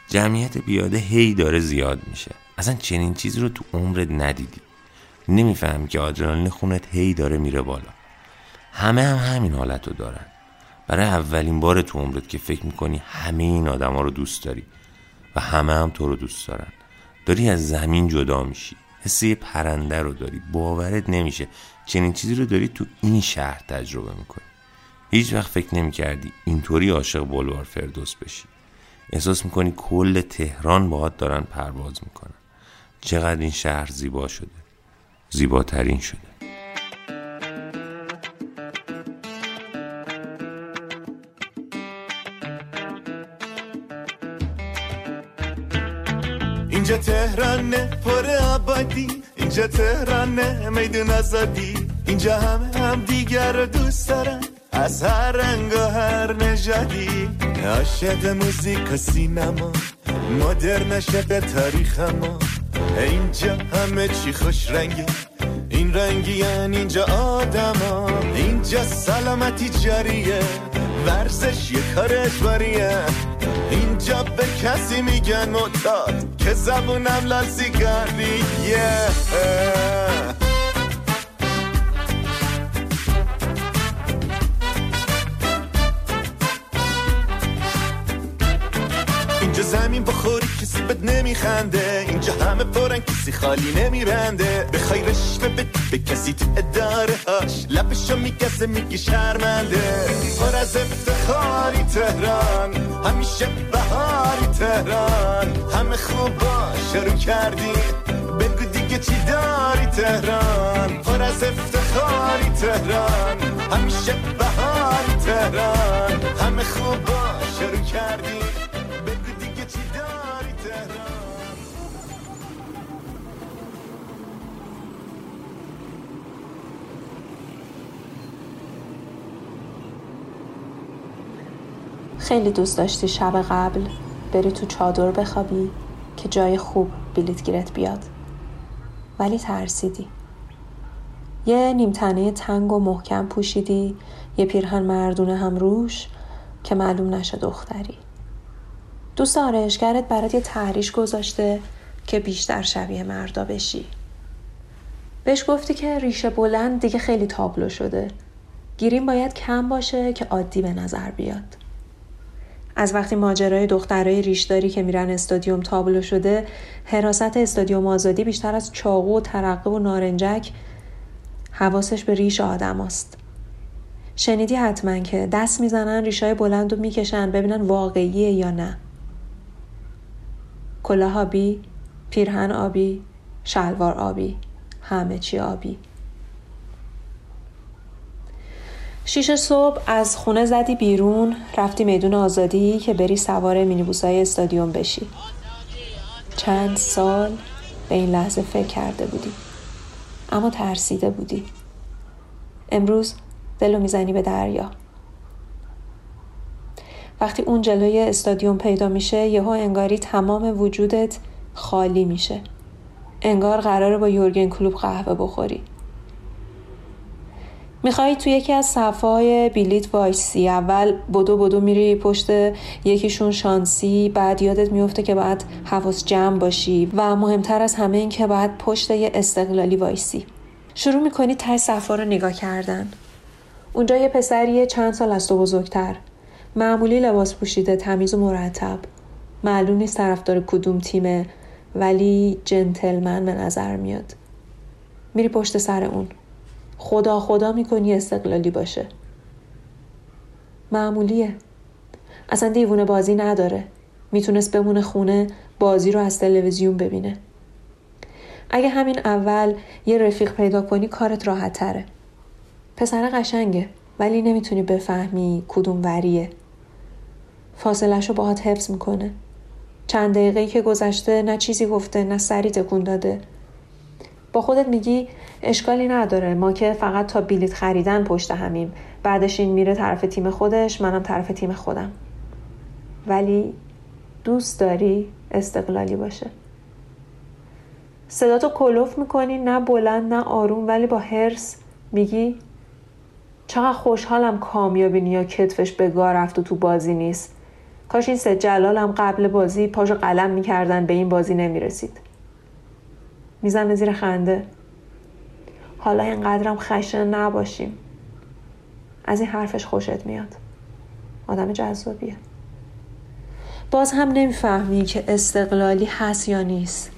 جمعیت بیاده هی داره زیاد میشه. اصلا چنین چیزی رو تو عمرت ندیدی. نمی‌فهمی که آدرنالین خونت هی داره میره بالا. همه هم همین حالت رو دارن. برای اولین بار تو عمرت که فکر می‌کنی همه این آدما رو دوست داری و همه هم تو رو دوست دارن. داری از زمین جدا میشی. حس یه پرنده رو داری. باورت نمیشه. چنین چیزی رو داری تو این شهر تجربه می‌کنی. هیچ وقت فکر نمی‌کردی اینطوری عاشق بلوار فردوس بشی. احساس می‌کنی کل تهران باهات دارن پرواز می‌کنن. چقدر این شهر زیبا شده. زیباترین شده. اینجا تهرانه پر آبادی. اینجا تهرانه میدون آزادی. اینجا همه هم دیگر رو دوست دارن از هر رنگ و هر نژادی. عاشق موزیک و سینما. مدرن به تاریخ ما اینجا همه چی خوش رنگه. این رنگی اینجا آدما. اینجا سلامتی جاریه. ورزش یه کار اجباریه. اینجا به کسی میگن معتاد که زبونم لال کردی اینجا بخوری کسی بد نمیخنده. اینجا همه پرن کسی خالی نمیبنده بخوای رشوه بدی به کسی تو اداره هاش. لبشو میگزه میگی شرمنده. پر از افتخاری تهران. همیشه بهاری تهران. همه خوب شروع کردی. بگو دیگه چی داری تهران؟ پر از افتخاری تهران. همیشه بهاری تهران. همه خوب شروع کردی. خیلی دوست داشتی شب قبل بری تو چادر بخوابی که جای خوب بلیت گیرت بیاد. ولی ترسیدی. یه نیمتنه تنگ و محکم پوشیدی یه پیرهن مردونه هم روش که معلوم نشه دختری. دوست آرایشگرت برات یه تحریش گذاشته که بیشتر شبیه مردا بشی. بهش گفتی که ریشه بلند دیگه خیلی تابلو شده. گیریم باید کم باشه که عادی به نظر بیاد. از وقتی ماجرای دخترای ریشداری که میرن استادیوم تابلو شده حراست استادیوم آزادی بیشتر از چاقو و ترقه و نارنجک حواسش به ریش آدم است. شنیدی حتما که دست می‌زنن ریشای بلند و می‌کشن ببینن واقعیه یا نه کلاه آبی پیرهن آبی شلوار آبی همه چی آبی شیش صبح از خونه زدی بیرون رفتی میدون آزادی که بری سوار مینیبوسای استادیوم بشی. چند سال به این لحظه فکر کرده بودی اما ترسیده بودی. امروز دلو می‌زنی به دریا. وقتی اون جلوی استادیوم پیدا میشه یهو انگاری تمام وجودت خالی میشه. انگار قراره با یورگن کلوپ قهوه بخوری. می‌خوای تو یکی از صفهای بیلیت وایسی اول بدو بدو میری پشت یکیشون شانسی بعد یادت میفته که باید حواس جمع باشی و مهمتر از همه این که باید پشت یه استقلالی وایسی. شروع می‌کنی ته صفا رو نگاه کردن. اونجا یه پسریه چند سال از تو بزرگتر. معمولی لباس پوشیده تمیز و مرتب. معلوم نیست طرفدار کدوم تیمه ولی جنتلمن به نظر میاد. میری پشت سر اون. خدا خدا می‌کنی استقلالی باشه. معمولیه. اصلا دیوونه بازی نداره. می‌تونست بمونه خونه بازی رو از تلویزیون ببینه. اگه همین اول یه رفیق پیدا کنی کارت راحت تره. پسر قشنگه ولی نمی‌تونی بفهمی کدوم وریه. فاصلش رو باهات حفظ می‌کنه. چند دقیقه که گذشته نه چیزی گفته نه سری تکون داده. با خودت میگی اشکالی نداره. ما که فقط تا بلیت خریدن پشت همیم. بعدش این میره طرف تیم خودش منم طرف تیم خودم. ولی دوست داری استقلالی باشه. صدا تو کلوف می‌کنی نه بلند نه آروم ولی با هرس میگی چقدر خوشحالم کامیابی نیا کتفش به گاه رفت و تو بازی نیست. کاش این سه جلالم قبل بازی پاشو قلم می‌کردن به این بازی نمی‌رسید. می‌زنه زیر خنده. حالا اینقدرم خشن نباشیم. از این حرفش خوشت میاد. آدم جذابیه. باز هم نمی‌فهمی که استقلالی هست یا نیست.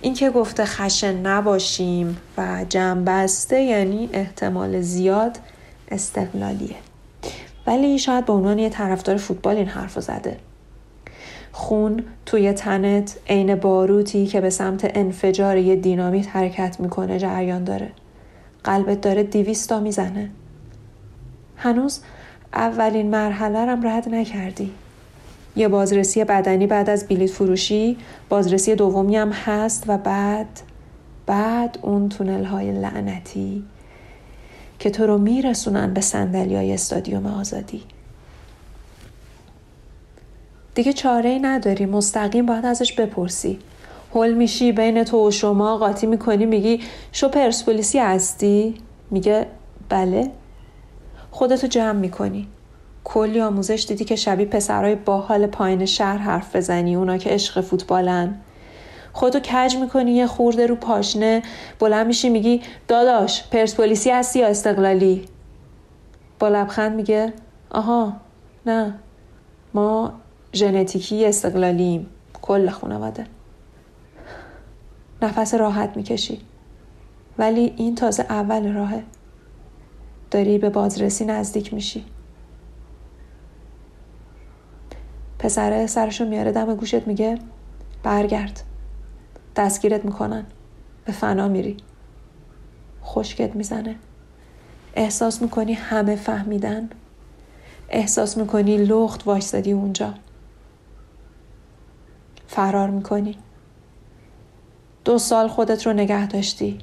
این که گفته خشن نباشیم و جنبسته یعنی احتمال زیاد استقلالیه. ولی شاید به عنوان یه طرفدار فوتبال این حرف زده. خون توی تنت عین باروتی که به سمت انفجار یه دینامیت حرکت می‌کنه جریان داره. قلبت داره دیویستا می‌زنه. هنوز اولین مرحله رم رد نکردی. یه بازرسی بدنی بعد از بلیت فروشی بازرسی دومی هم هست و بعد بعد اون تونل های لعنتی که تو رو میرسونن به سندلی های استادیوم آزادی. دیگه چاره ای نداری مستقیم باید ازش بپرسی. هل میشی بین تو و شما قاطی می‌کنی میگی شو پرسپولیسی هستی؟ میگه بله. خودتو جمع می‌کنی. کلی آموزش دیدی که شبیه پسرای باحال پایین شهر حرف بزنی اونا که عشق فوتبالن. خودتو کج می‌کنی یه خورده رو پاشنه بلند میشی میگی داداش پرسپولیسی هستی یا استقلالی؟ با لبخند میگه آها نه. ما ژنتیکی استقلالیم. کل خانواده. نفس راحت می‌کشی. ولی این تازه اول راهه. داری به بازرسی نزدیک میشی. پسره سرشو میاره دم گوشت میگه برگرد. دستگیرت می‌کنن. به فنا میری. خشکت می‌زنه. احساس می‌کنی همه فهمیدن. احساس می‌کنی لخت وایستادی اونجا. فرار می‌کنی. دو سال خودت رو نگه داشتی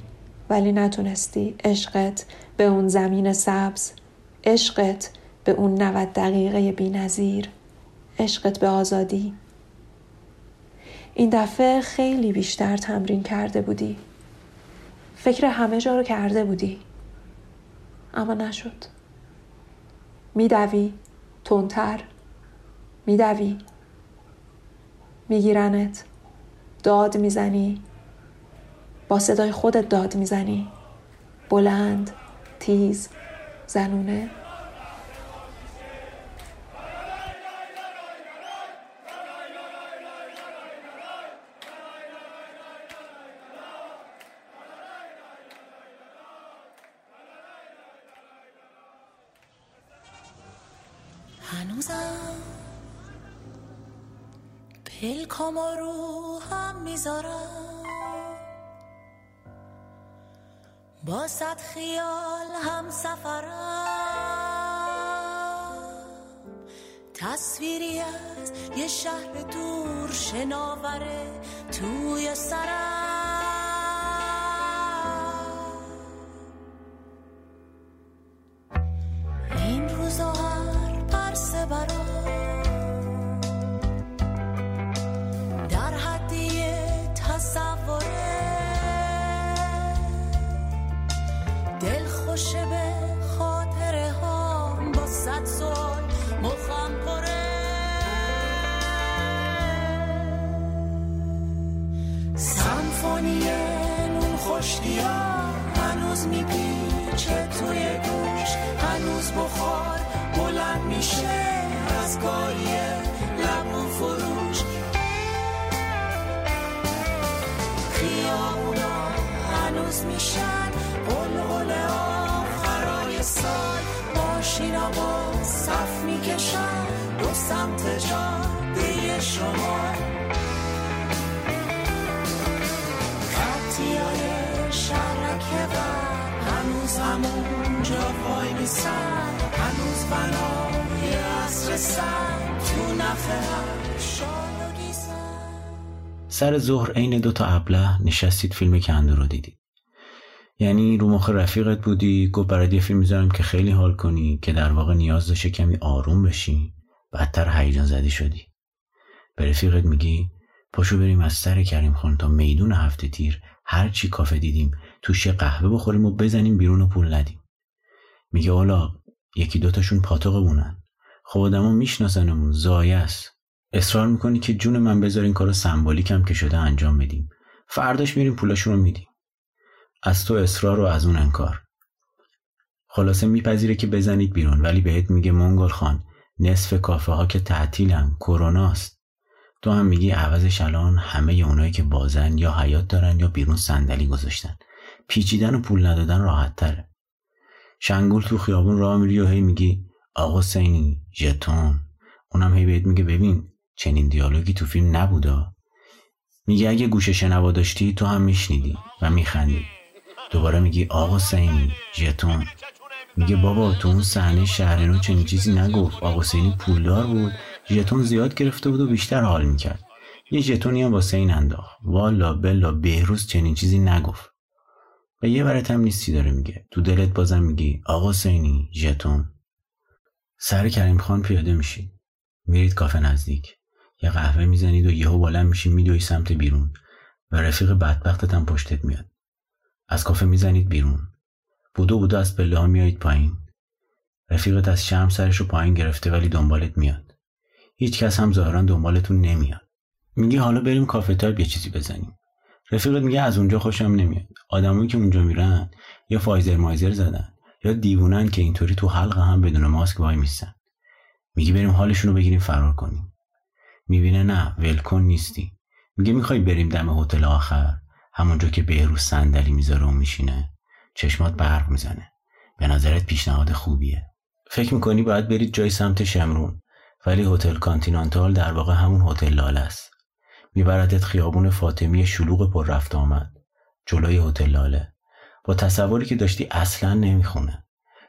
ولی نتونستی عشقت به اون زمین سبز عشقت به اون 90 دقیقه بی نظیر عشقت به آزادی. این دفعه خیلی بیشتر تمرین کرده بودی. فکر همه جا رو کرده بودی. اما نشد. میدوی تندتر. میدوی. میگیرنت. داد می‌زنی. صدای خودت داد می‌زنی. بلند تیز زنونه. هنوزم پلکام رو هم می‌ذارم. با صد خیال هم سفرم. تصویری از یه شهر دور شناوره توی سرم. میشه از کاری لبون فروش. خیابونا هنوز میشن قلقل آخرای سال. ماشینا با صف می‌کشن دو سمت جاده شما خطی های شرکه و هنوز همونجا وای میسن. سر ظهر عین دو تا ابله نشستید فیلم کندو رو دیدید. یعنی رو مخ رفیقت بودی گفت برات یه فیلم می‌ذارم که خیلی حال کنی که در واقع نیاز داشته کمی آروم بشی بدتر هیجان زدی شدی. به رفیقت میگی پاشو بریم از سر کریم خان تا میدون هفته تیر هر چی کافه دیدیم توش قهوه بخوریم و بزنیم بیرون و پول ندیم. میگه حالا یکی دوتاشون پاتوقمونن خب آدما میشناسنمون زایه است. اصرار می‌کنی که جون من بذار این کارو سمبولیکم که شده انجام بدیم. فرداش میریم پولاشون رو میدیم. از تو اصرار و از اون انکار. خلاصه میپذیره که بزنید بیرون ولی بهت میگه منگل خان نصف کافه ها که تعطیلن کروناست تو هم میگی عوضش الان همه اونایی که بازن یا حیات دارن یا بیرون صندلی گذاشتن. پیچیدن و پول ندادن راحت تره شنگول تو خیابون راه میری و هی میگی آقا سینی ژتون. اونم هی بهت میگه ببین چنین دیالوگی تو فیلم نبودا. میگه اگه گوش شنوا داشتی تو هم میشنیدی و میخندی. دوباره میگی آقا سینی ژتون. میگه بابا تو اون صحنه شهرنو چنین چیزی نگفت. آقا سینی پولدار بود. ژتون زیاد گرفته بود و بیشتر حال می‌کرد. یه ژتونی هم واسه این انداخت. والا بلا بهروز چنین چیزی نگفت. و یه برت هم نیستی داره میگه. تو دلت بازم میگی آقا سینی ژتون. سر کریم خان پیاده میشی. میرید کافه نزدیک. یه قهوه می‌زنید و یهو بلند میشی میدوی سمت بیرون. و رفیق بدبختت هم پشتت میاد. از کافه می‌زنید بیرون. بودو بودو از پله ها میایید پایین. رفیقت از شرم سرش رو پایین گرفته ولی دنبالت میاد. هیچ کس هم ظاهرا دنبالتون نمیاد. میگی حالا بریم کافه تایپ یه چیزی بزنیم. رفیقت میگه از اونجا خوشم نمیاد. آدمایی که اونجا میرن یا فایزر مایزر زدن یا دیوونن که اینطوری تو حلقه هم بدون ماسک وای میستن. میگی بریم حالشون رو بگیریم فرار کنیم. می‌بینه نه ولکن نیستی. میگه می‌خوای بریم دم هتل آخر؟ همونجا که بهروز صندلی می‌ذاره و میشینه چشمات برق می‌زنه. به نظرت پیشنهاد خوبیه. فکر می‌کنی باید برید جایی سمت شمرون ولی هتل کانتیننتال در واقع همون هتل لاله است. میبردت خیابون فاطمی شلوغ پر رفت آمد. جلوی هتل لاله. با تصوری که داشتی اصلا نمی‌خونه.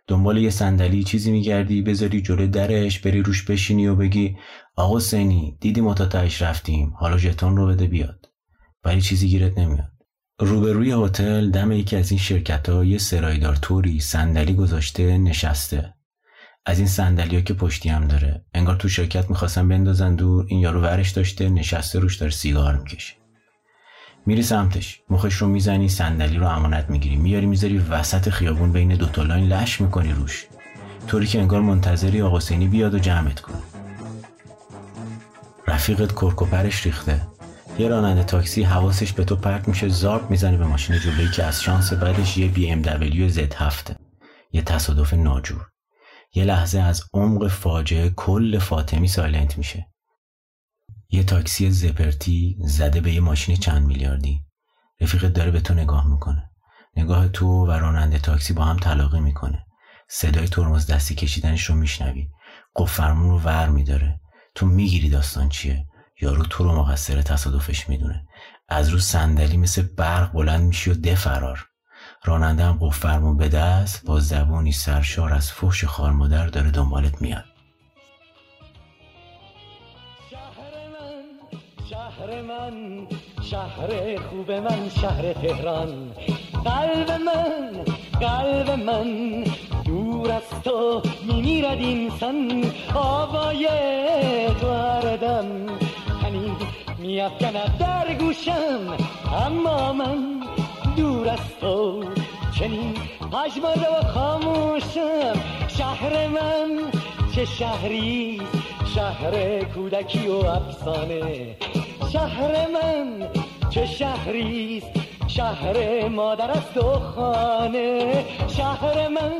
دنبال یه صندلی چیزی میگردی بذاری جلو درش بری روش بشینی و بگی آقا سینی دیدی ما تا تهش رفتیم حالا ژتون رو بده بیاد. ولی چیزی گیرت نمیاد. روبروی هتل دم یکی از این شرکت ها یه سرایدار توری صندلی گذاشته نشسته. از این صندلی ها که پشتی هم داره. انگار تو شرکت می‌خواستن بندازن دور. این یارو ورش داشته نشسته روش داره سیگار می‌کشه. میری سمتش. مخش رو می‌زنی صندلی رو امانت می‌گیری. میاری می‌ذاری وسط خیابون بین دو line لش می‌کنی روش. طوری که انگار منتظری آقا سینی بیاد و جمعت کنه. رفیقت کرک و پرش ریخته. یه راننده تاکسی حواسش به تو پرت میشه زارپ می‌زنه به ماشین جلویی که از شانس بدش یه بی ام دبلیو زد هفته. یه تصادف ناجور. یه لحظه از عمق فاجعه کل فاطمی سایلنت میشه. یه تاکسی زپرتی زده به یه ماشین چند میلیاردی. رفیقت داره به تو نگاه می‌کنه. نگاه تو و راننده تاکسی با هم تلاقی می‌کنه. صدای ترمز دستی کشیدنش رو میشنوی. قفرمون رو ور میداره. تو می‌گیری داستان چیه؟ یارو تو رو مقصر تصادفش می‌دونه. از رو صندلی مثل برق بلند میشی و ده فرار راننده هم قفل فرمون به دست با زبونی سرشار از فحش خارمادر داره دنبالت میاد. شهر من شهر خوب من شهر تهران. قلب من قلب من دور از تو میمیرد اینسان آوای گردم هنی میافکند در گوشم. اما من دور از تو چنین پژمرده و خاموشم. شهر من چه شهری؟ شهر کودکی و افسانه. شهر من چه شهریست شهر مادر است و خانه. شهر من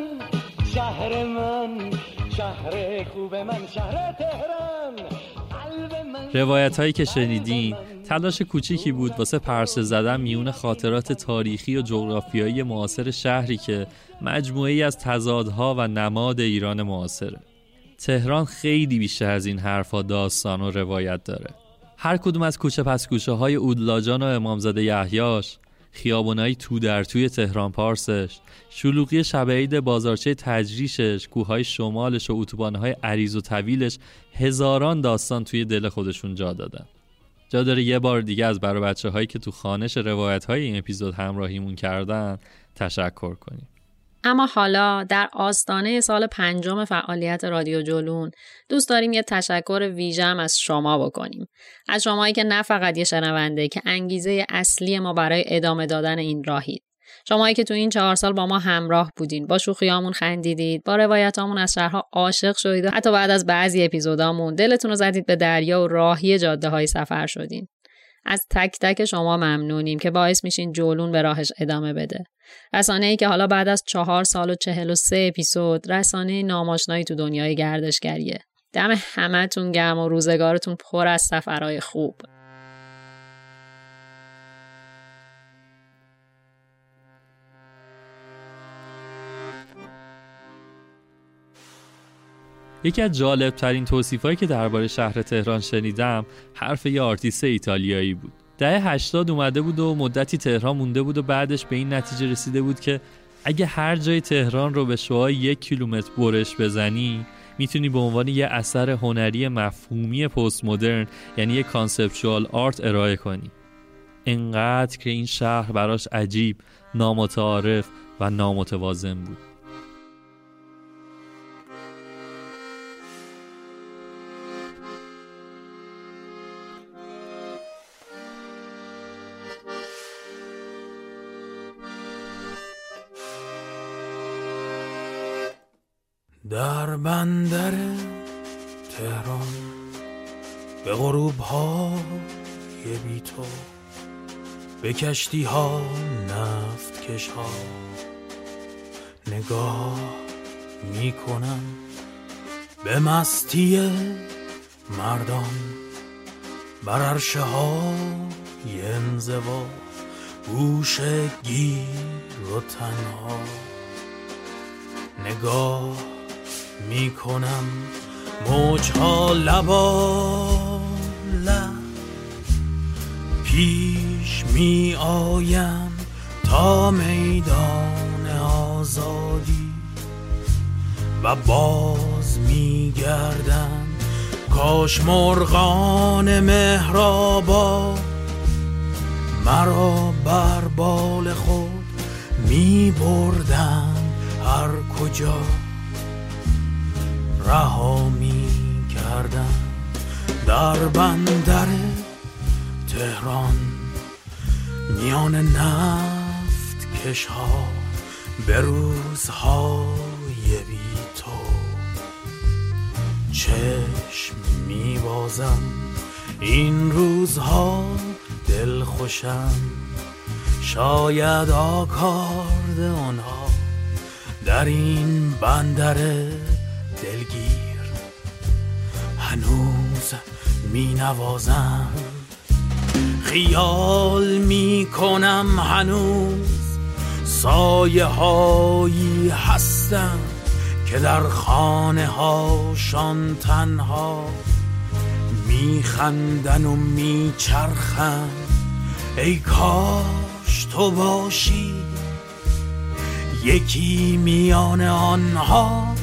شهر من شهر خوب من شهر تهران. روایت هایی که شنیدین تلاش کوچیکی بود واسه پرسه زدن میون خاطرات تاریخی و جغرافیایی معاصر شهری که مجموعی از تضادها و نماد ایران معاصره. تهران خیلی بیشتر از این حرفا داستان و روایت داره. هر کدوم از کوچه پس کوچه های اودلاجان و امامزاده یحیاش خیابونای تو در توی تهران پارسش شلوغی شب عید بازارچه تجریشش کوههای شمالش و اتوبانهای عریض و طویلش هزاران داستان توی دل خودشون جا دادن. جا داره یه بار دیگه از برای بچه هایی که تو خانش روایت های این اپیزود همراهیمون کردن تشکر کنیم. اما حالا در آستانه سال پنجم فعالیت رادیو جلون دوست داریم یه تشکر ویژم از شما بکنیم. از شمایی که نه فقط یه شنونده که انگیزه اصلی ما برای ادامه دادن این راهید شمایی که تو این چهار سال با ما همراه بودین با شوخیامون خندیدید با روایتامون از شهرها عاشق شدید حتی بعد از بعضی اپیزودامون دلتون رو زدید به دریا و راهی جاده های سفر شدین از تک تک شما ممنونیم که باعث میشین جولون به راهش ادامه بده. رسانه ای که حالا بعد از چهار سال و چهل و سه اپیزود رسانه ناماشنایی تو دنیای گردشگریه. دم همتون گرم و روزگارتون پر از سفرهای خوب یکی از جالب ترین توصیفایی که درباره شهر تهران شنیدم حرف یه آرتیست ایتالیایی بود. دهه 80 اومده بود و مدتی تهران مونده بود و بعدش به این نتیجه رسیده بود که اگه هر جای تهران رو به شعاع یک کیلومتر برش بزنی می‌تونی به عنوان یه اثر هنری مفهومی پست مدرن یعنی یه conceptual art ارائه کنی. انقدر که این شهر براش عجیب نامتعارف و نامتوازن بود. در بندر تهران به غروب های بی تو به کشتی ها نفت کش ها نگاه می کنم به مستی مردان بر عرشه ها انزوا گوش گیر و تنها. نگاه می کنم موجها لبا لب پیش می آیم تا میدان آزادی و باز می گردم کاش مرغان مهرابا مرا بر بال خود می بردن هر کجا. رها می کردم. در بندر تهران میان نفت کش ها به روزهای بی تو چشم می بازم این روزها دل خوشم شاید آکارد آنها در این بندر دلگیر هنوز می نوازم خیال می کنم هنوز سایه هایی هستم که در خانه هاشان تنها میخندن و میچرخن. ای کاش تو باشی یکی میان آنها.